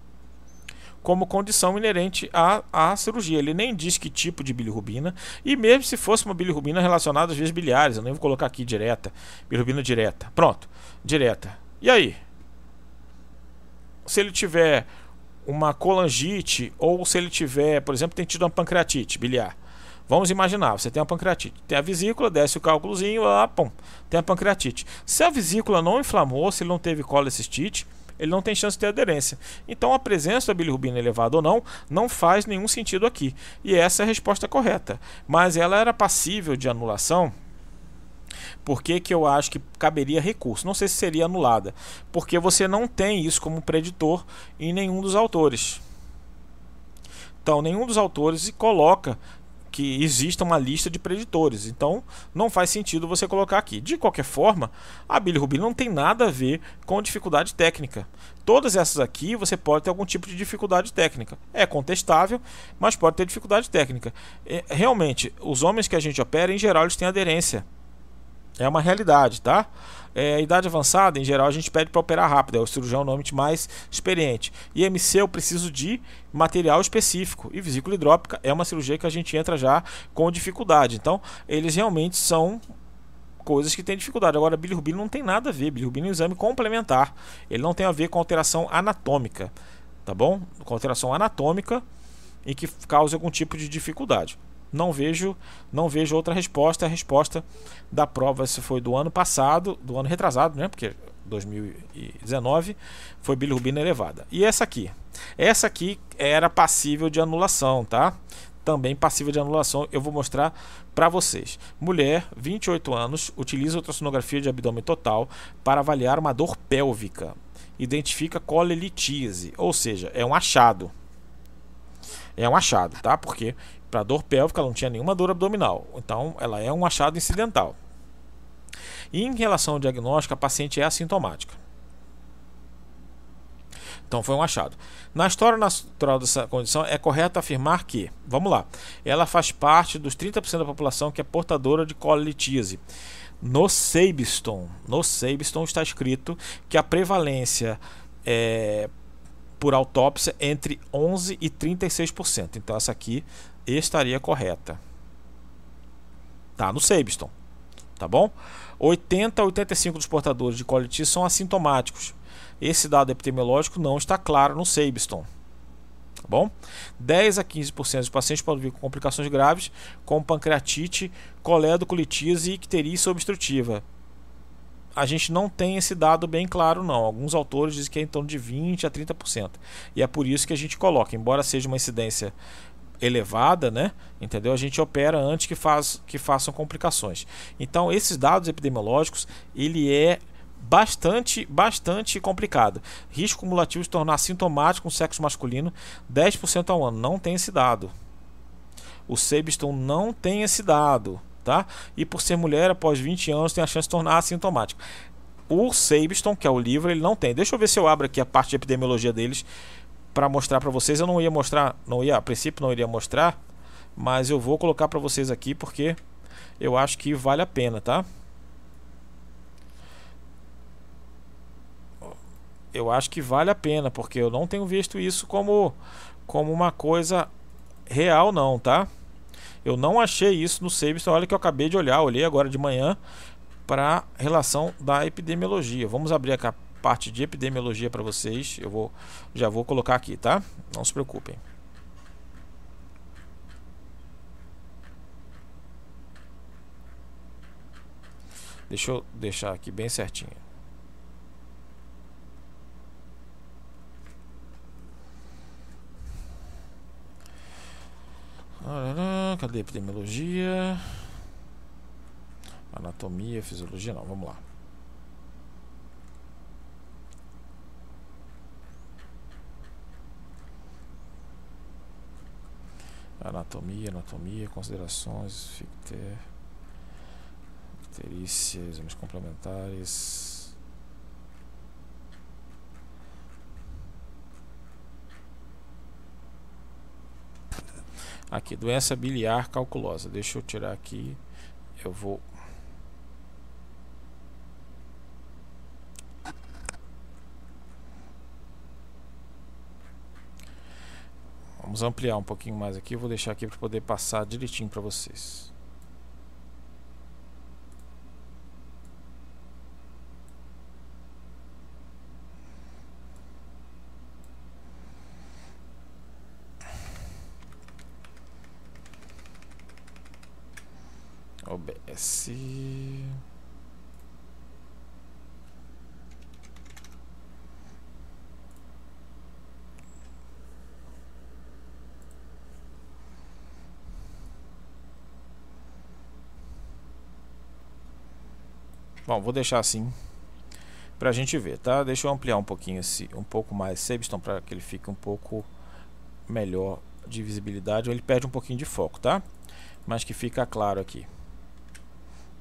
como condição inerente à, à cirurgia. Ele nem diz que tipo de bilirrubina, e mesmo se fosse uma bilirrubina relacionada às vezes biliares, eu nem vou colocar aqui direta, bilirrubina direta. Pronto, direta. E aí? Se ele tiver uma colangite ou se ele tiver, por exemplo, tem tido uma pancreatite biliar. Vamos imaginar, você tem a pancreatite, tem a vesícula, desce o cálculozinho, lá, pum, tem a pancreatite. Se a vesícula não inflamou, se ele não teve colecistite, ele não tem chance de ter aderência. Então a presença da bilirrubina elevada ou não não faz nenhum sentido aqui. E essa é a resposta correta. Mas ela era passível de anulação. Por que, que eu acho que caberia recurso? Não sei se seria anulada. Porque você não tem isso como preditor em nenhum dos autores. Então, nenhum dos autores coloca que exista uma lista de preditores. Então, não faz sentido você colocar aqui. De qualquer forma, a bilirrubina não tem nada a ver com dificuldade técnica. Todas essas aqui você pode ter algum tipo de dificuldade técnica. É contestável, mas pode ter dificuldade técnica. É, realmente, os homens que a gente opera, em geral, eles têm aderência. É uma realidade, tá? É, idade avançada, em geral, a gente pede para operar rápido, é o cirurgião normalmente mais experiente. IMC eu preciso de material específico. E vesícula hidrópica é uma cirurgia que a gente entra já com dificuldade. Então, eles realmente são coisas que têm dificuldade. Agora, bilirrubina não tem nada a ver. Bilirrubina é um exame complementar. Ele não tem a ver com alteração anatômica, tá bom? Com alteração anatômica e que cause algum tipo de dificuldade não vejo não vejo outra resposta. A resposta da prova se foi do ano passado, do ano retrasado, né? Porque 2019 foi bilirrubina elevada. E essa aqui, essa aqui era passível de anulação, tá? Também passível de anulação, eu vou mostrar para vocês. Mulher, 28 anos, utiliza ultrassonografia de abdômen total para avaliar uma dor pélvica. Identifica colelitíase, ou seja, é um achado. É um achado, tá? Porque para dor pélvica, ela não tinha nenhuma dor abdominal. Então, ela é um achado incidental. E em relação ao diagnóstico, a paciente é assintomática. Então foi um achado. Na história natural dessa condição, é correto afirmar que, vamos lá, ela faz parte dos 30% da população que é portadora de colelitíase. No Sabiston, no Sabiston está escrito que a prevalência é, por autópsia entre 11 e 36%. Então essa aqui estaria correta. Tá no Sabiston, tá bom? 80 a 85 dos portadores de colitis são assintomáticos. Esse dado epidemiológico não está claro no Sabiston. Tá bom? 10 a 15% dos pacientes podem vir com complicações graves, como pancreatite, coledocolitíase e icterícia obstrutiva. A gente não tem esse dado bem claro, não. Alguns autores dizem que é em torno de 20 a 30%. E é por isso que a gente coloca, embora seja uma incidência elevada, né? Entendeu? A gente opera antes que, faz, que façam complicações. Então, esses dados epidemiológicos, ele é bastante, bastante complicado. Risco cumulativo de tornar sintomático um sexo masculino 10% ao ano. Não tem esse dado. O Sebiston não tem esse dado, tá? E por ser mulher, após 20 anos, tem a chance de tornar assintomático. O Sabiston, que é o livro, ele não tem. Deixa eu ver se eu abro aqui a parte de epidemiologia deles para mostrar para vocês. Eu não ia mostrar, não ia, a princípio não iria mostrar, mas eu vou colocar para vocês aqui porque eu acho que vale a pena, tá? Eu acho que vale a pena, porque eu não tenho visto isso como como uma coisa real não, tá? Eu não achei isso no Sabeston, olha que eu acabei de olhar, olhei agora de manhã para relação da epidemiologia. Vamos abrir a capa parte de epidemiologia para vocês. Eu vou já vou colocar aqui, tá? Não se preocupem. Deixa eu deixar aqui bem certinho. Cadê epidemiologia? Anatomia, fisiologia, não, vamos lá. Anatomia, anatomia, considerações, ficter, ficterícia, exames complementares. Aqui, doença biliar calculosa. Deixa eu tirar aqui. Eu vou Vamos ampliar um pouquinho mais aqui. Vou deixar aqui para poder passar direitinho para vocês. OBS. Bom, vou deixar assim para a gente ver, tá? Deixa eu ampliar um pouquinho esse, um pouco mais Sebston para que ele fique um pouco melhor de visibilidade. Ele perde um pouquinho de foco, tá? Mas que fica claro aqui.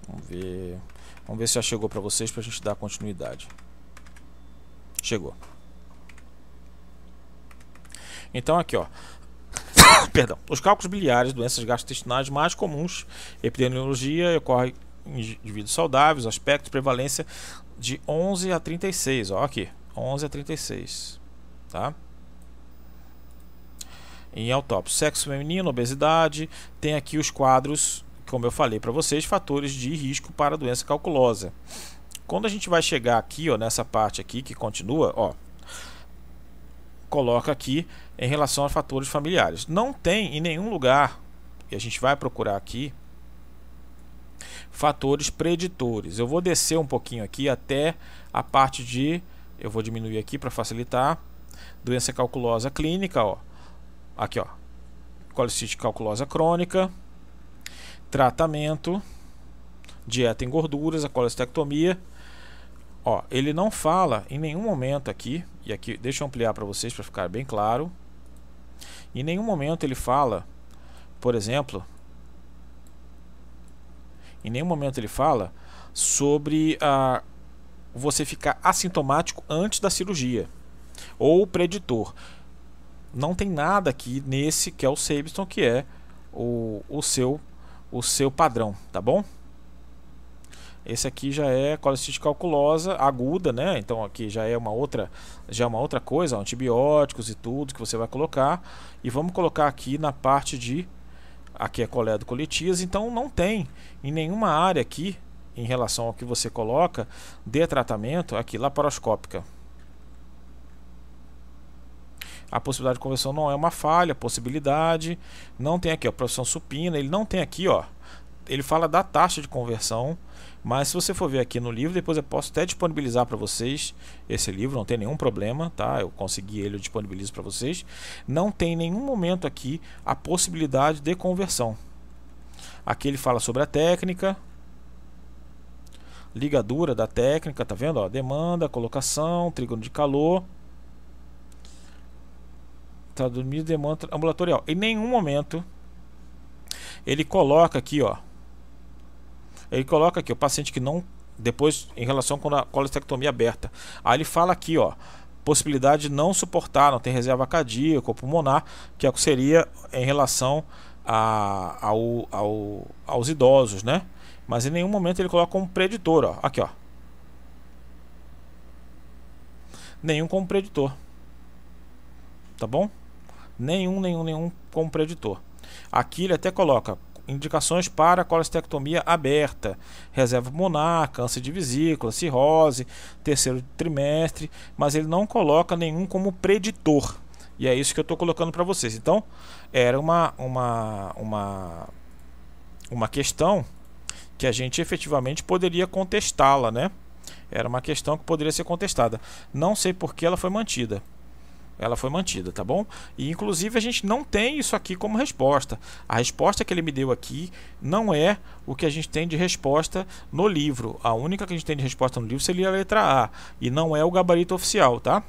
Vamos ver, vamos ver se já chegou para vocês para a gente dar continuidade. Chegou. Então aqui, ó. Perdão. Os cálculos biliares, doenças gastrointestinais mais comuns, epidemiologia ocorre indivíduos saudáveis, aspecto, prevalência de 11 a 36, ó, aqui, 11 a 36, tá? Em autópsia, sexo feminino, obesidade, tem aqui os quadros, como eu falei para vocês, fatores de risco para a doença calculosa. Quando a gente vai chegar aqui, ó, nessa parte aqui que continua, ó, coloca aqui em relação aos fatores familiares. Não tem em nenhum lugar, e a gente vai procurar aqui, fatores preditores. Eu vou descer um pouquinho aqui até a parte de, eu vou diminuir aqui para facilitar, doença calculosa clínica, ó. Aqui, ó. Colicite calculosa crônica, tratamento, dieta em gorduras, a colestectomia. Ó, ele não fala em nenhum momento aqui, e aqui deixa eu ampliar para vocês para ficar bem claro. Em nenhum momento ele fala, por exemplo, em nenhum momento ele fala sobre uh, você ficar assintomático antes da cirurgia ou preditor. Não tem nada aqui nesse que é o Sabiston, que é o, o, seu, o seu padrão, tá bom? Esse aqui já é colecistite calculosa aguda, né? Então aqui já é uma outra, já é uma outra coisa, antibióticos e tudo que você vai colocar. E vamos colocar aqui na parte de aqui é coledo coletias, então não tem em nenhuma área aqui, em relação ao que você coloca, de tratamento aqui laparoscópica. A possibilidade de conversão não é uma falha, possibilidade. Não tem aqui, ó, profissão supina. Ele não tem aqui, ó. Ele fala da taxa de conversão mas se você for ver aqui no livro, depois eu posso até disponibilizar para vocês esse livro, não tem nenhum problema, tá? Eu consegui ele, eu disponibilizo para vocês. Não tem nenhum momento aqui a possibilidade de conversão. Aqui ele fala sobre a técnica, ligadura da técnica, tá vendo? Ó, demanda, colocação, trígono de calor, tá dormindo demanda ambulatorial. Em nenhum momento ele coloca aqui, ó, ele coloca aqui o paciente que não depois em relação com a colestectomia aberta. Aí ele fala aqui, ó, possibilidade de não suportar, não tem reserva cardíaca ou pulmonar, que é que seria em relação a, ao, ao, aos idosos, né? Mas em nenhum momento ele coloca como preditor, ó. Aqui, ó. nenhum como preditor. Tá bom? Nenhum, nenhum, nenhum como preditor. Aqui ele até coloca indicações para colestectomia aberta, reserva pulmonar, câncer de vesícula, cirrose, terceiro trimestre, mas ele não coloca nenhum como preditor. E é isso que eu estou colocando para vocês. Então, era uma, uma, uma, uma questão que a gente efetivamente poderia contestá-la, né? Era uma questão que poderia ser contestada. Não sei por que ela foi mantida ela foi mantida, tá bom? E inclusive a gente não tem isso aqui como resposta. A resposta que ele me deu aqui não é o que a gente tem de resposta no livro. A única que a gente tem de resposta no livro seria a letra A e não é o gabarito oficial, tá?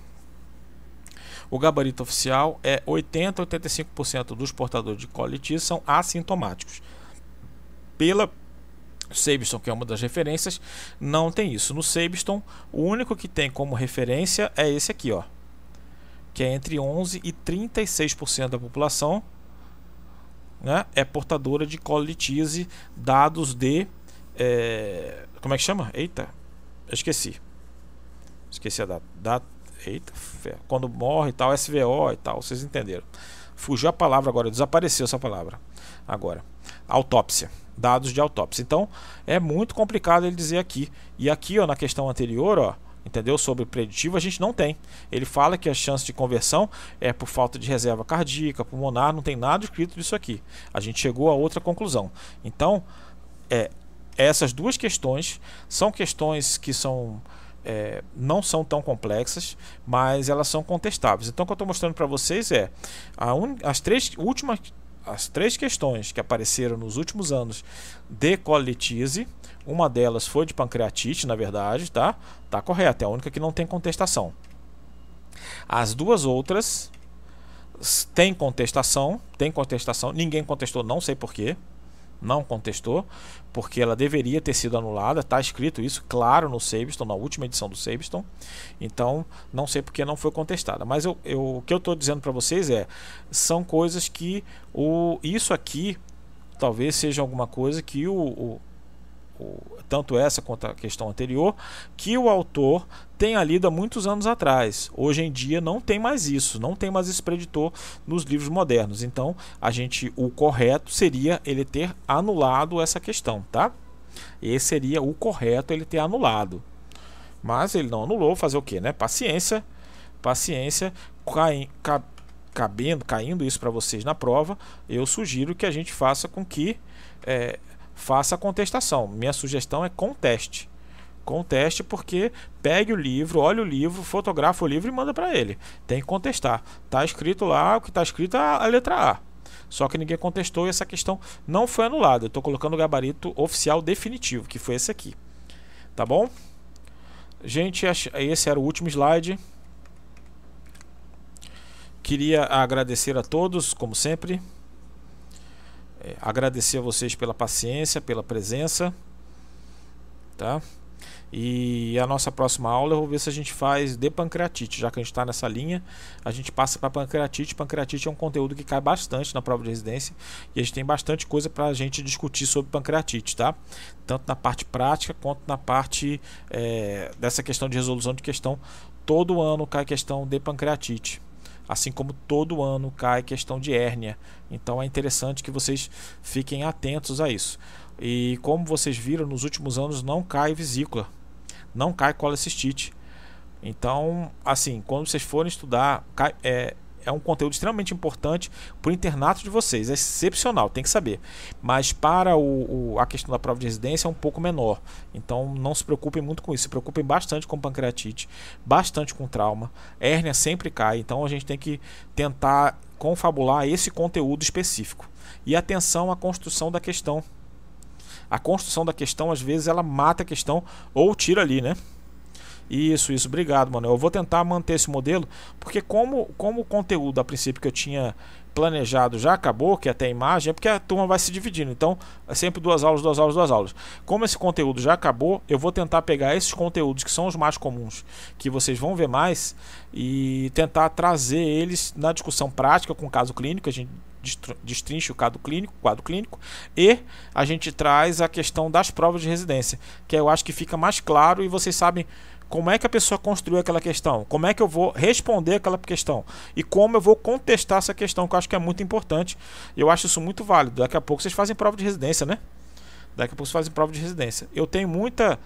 O gabarito oficial é 80 a 85% dos portadores de colitis são assintomáticos. Pela Sabiston, que é uma das referências, não tem isso. No Sabiston, o único que tem como referência é esse aqui, ó que é entre 11 e 36% da população, né, é portadora de colitise, dados de. É, como é que chama? Eita, eu esqueci. Esqueci a data. data eita, quando morre e tal, SVO e tal, vocês entenderam. Fugiu a palavra agora, desapareceu essa palavra. Agora, autópsia, dados de autópsia. Então, é muito complicado ele dizer aqui. E aqui, ó, na questão anterior, ó, entendeu? Sobre preditivo, a gente não tem. Ele fala que a chance de conversão é por falta de reserva cardíaca, pulmonar, não tem nada escrito disso aqui. A gente chegou a outra conclusão. Então, é, essas duas questões são questões que são é, não são tão complexas, mas elas são contestáveis. Então, o que eu estou mostrando para vocês é un... as três últimas as três questões que apareceram nos últimos anos de colitise uma delas foi de pancreatite, na verdade, tá? Tá correta, é a única que não tem contestação. As duas outras tem contestação, tem contestação, ninguém contestou, não sei porquê. Não contestou, porque ela deveria ter sido anulada, está escrito isso, claro, no Sabiston, na última edição do Sabiston. Então, não sei porque não foi contestada. Mas eu, eu, o que eu estou dizendo para vocês é: são coisas que o, isso aqui talvez seja alguma coisa que o, o tanto essa quanto a questão anterior, que o autor tenha lido há muitos anos atrás. Hoje em dia não tem mais isso, não tem mais esse preditor nos livros modernos. Então, a gente o correto seria ele ter anulado essa questão, tá? Esse seria o correto ele ter anulado. Mas ele não anulou, fazer o que, né? Paciência, paciência, cai, cabendo, caindo isso para vocês na prova, eu sugiro que a gente faça com que é, faça a contestação. Minha sugestão é conteste. Conteste porque pegue o livro, olhe o livro, fotografa o livro e manda para ele. Tem que contestar. Está escrito lá, o que está escrito é a letra A. Só que ninguém contestou e essa questão não foi anulada. Eu estou colocando o gabarito oficial definitivo, que foi esse aqui. Tá bom? Gente, esse era o último slide. Queria agradecer a todos, como sempre. É, agradecer a vocês pela paciência, pela presença, tá? E a nossa próxima aula eu vou ver se a gente faz de pancreatite, já que a gente está nessa linha, a gente passa para pancreatite. Pancreatite é um conteúdo que cai bastante na prova de residência e a gente tem bastante coisa para a gente discutir sobre pancreatite, tá? Tanto na parte prática quanto na parte é, dessa questão de resolução de questão. Todo ano cai questão de pancreatite assim como todo ano cai questão de hérnia. Então é interessante que vocês fiquem atentos a isso. E como vocês viram, nos últimos anos não cai vesícula, não cai colecistite. Então, assim, quando vocês forem estudar, cai, é, é um conteúdo extremamente importante para o internato de vocês. É excepcional, tem que saber. Mas para o, o, a questão da prova de residência é um pouco menor. Então não se preocupem muito com isso. Se preocupem bastante com pancreatite, bastante com trauma. Hérnia sempre cai. Então a gente tem que tentar confabular esse conteúdo específico. E atenção à construção da questão. A construção da questão, às vezes, ela mata a questão ou tira ali, né? Isso, isso. Obrigado, mano. Eu vou tentar manter esse modelo, porque como, como o conteúdo a princípio que eu tinha planejado já acabou, que é até a imagem, é porque a turma vai se dividindo. Então, é sempre duas aulas, duas aulas, duas aulas. Como esse conteúdo já acabou, eu vou tentar pegar esses conteúdos que são os mais comuns, que vocês vão ver mais, e tentar trazer eles na discussão prática com o caso clínico. A gente destrincha o quadro clínico, quadro clínico e a gente traz a questão das provas de residência, que eu acho que fica mais claro e vocês sabem como é que a pessoa construiu aquela questão, como é que eu vou responder aquela questão e como eu vou contestar essa questão, que eu acho que é muito importante. Eu acho isso muito válido. Daqui a pouco vocês fazem prova de residência, né? Daqui a pouco vocês fazem prova de residência. Eu tenho muita.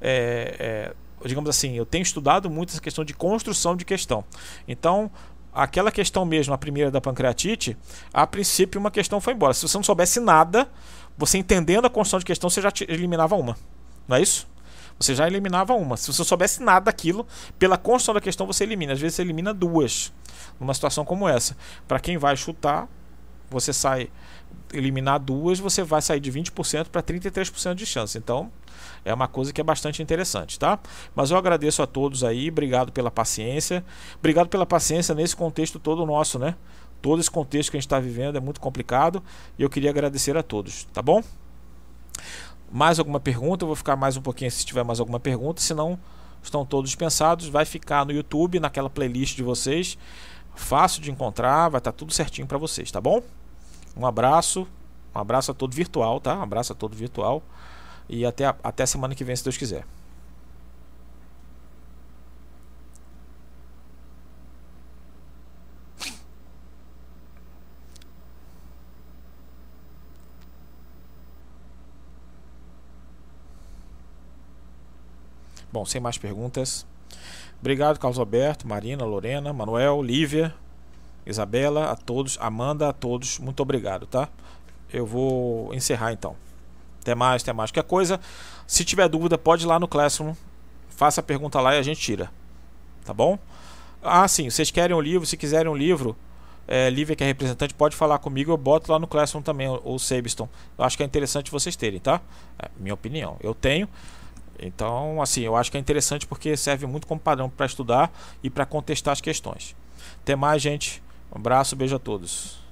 É, é, digamos assim, eu tenho estudado muito essa questão de construção de questão. Então, aquela questão mesmo, a primeira da pancreatite, a princípio uma questão foi embora. Se você não soubesse nada, você entendendo a construção de questão, você já eliminava uma. Não é isso? Você já eliminava uma. Se você soubesse nada daquilo, pela construção da questão você elimina. Às vezes você elimina duas. Numa situação como essa. Para quem vai chutar, você sai eliminar duas, você vai sair de 20% para 33% de chance. Então, é uma coisa que é bastante interessante, tá? Mas eu agradeço a todos aí, obrigado pela paciência. Obrigado pela paciência nesse contexto todo nosso, né? Todo esse contexto que a gente está vivendo é muito complicado e eu queria agradecer a todos, tá bom? Mais alguma pergunta, eu vou ficar mais um pouquinho se tiver mais alguma pergunta, senão estão todos dispensados, vai ficar no YouTube, naquela playlist de vocês, fácil de encontrar, vai estar tá tudo certinho para vocês, tá bom? Um abraço, um abraço a todo virtual, tá? Um abraço a todo virtual e até a, até semana que vem, se Deus quiser. Bom, sem mais perguntas. Obrigado, Carlos Alberto, Marina, Lorena, Manuel, Lívia, Isabela, a todos, Amanda, a todos. Muito obrigado, tá? Eu vou encerrar então. Até mais, até mais. Qualquer coisa, se tiver dúvida, pode ir lá no Classroom, faça a pergunta lá e a gente tira. Tá bom? Ah, sim, vocês querem um livro, se quiserem um livro, é, Lívia, que é representante, pode falar comigo, eu boto lá no Classroom também, o Sabiston. Eu acho que é interessante vocês terem, tá? É, minha opinião. Eu tenho. Então, assim, eu acho que é interessante porque serve muito como padrão para estudar e para contestar as questões. Até mais, gente. Um abraço, beijo a todos.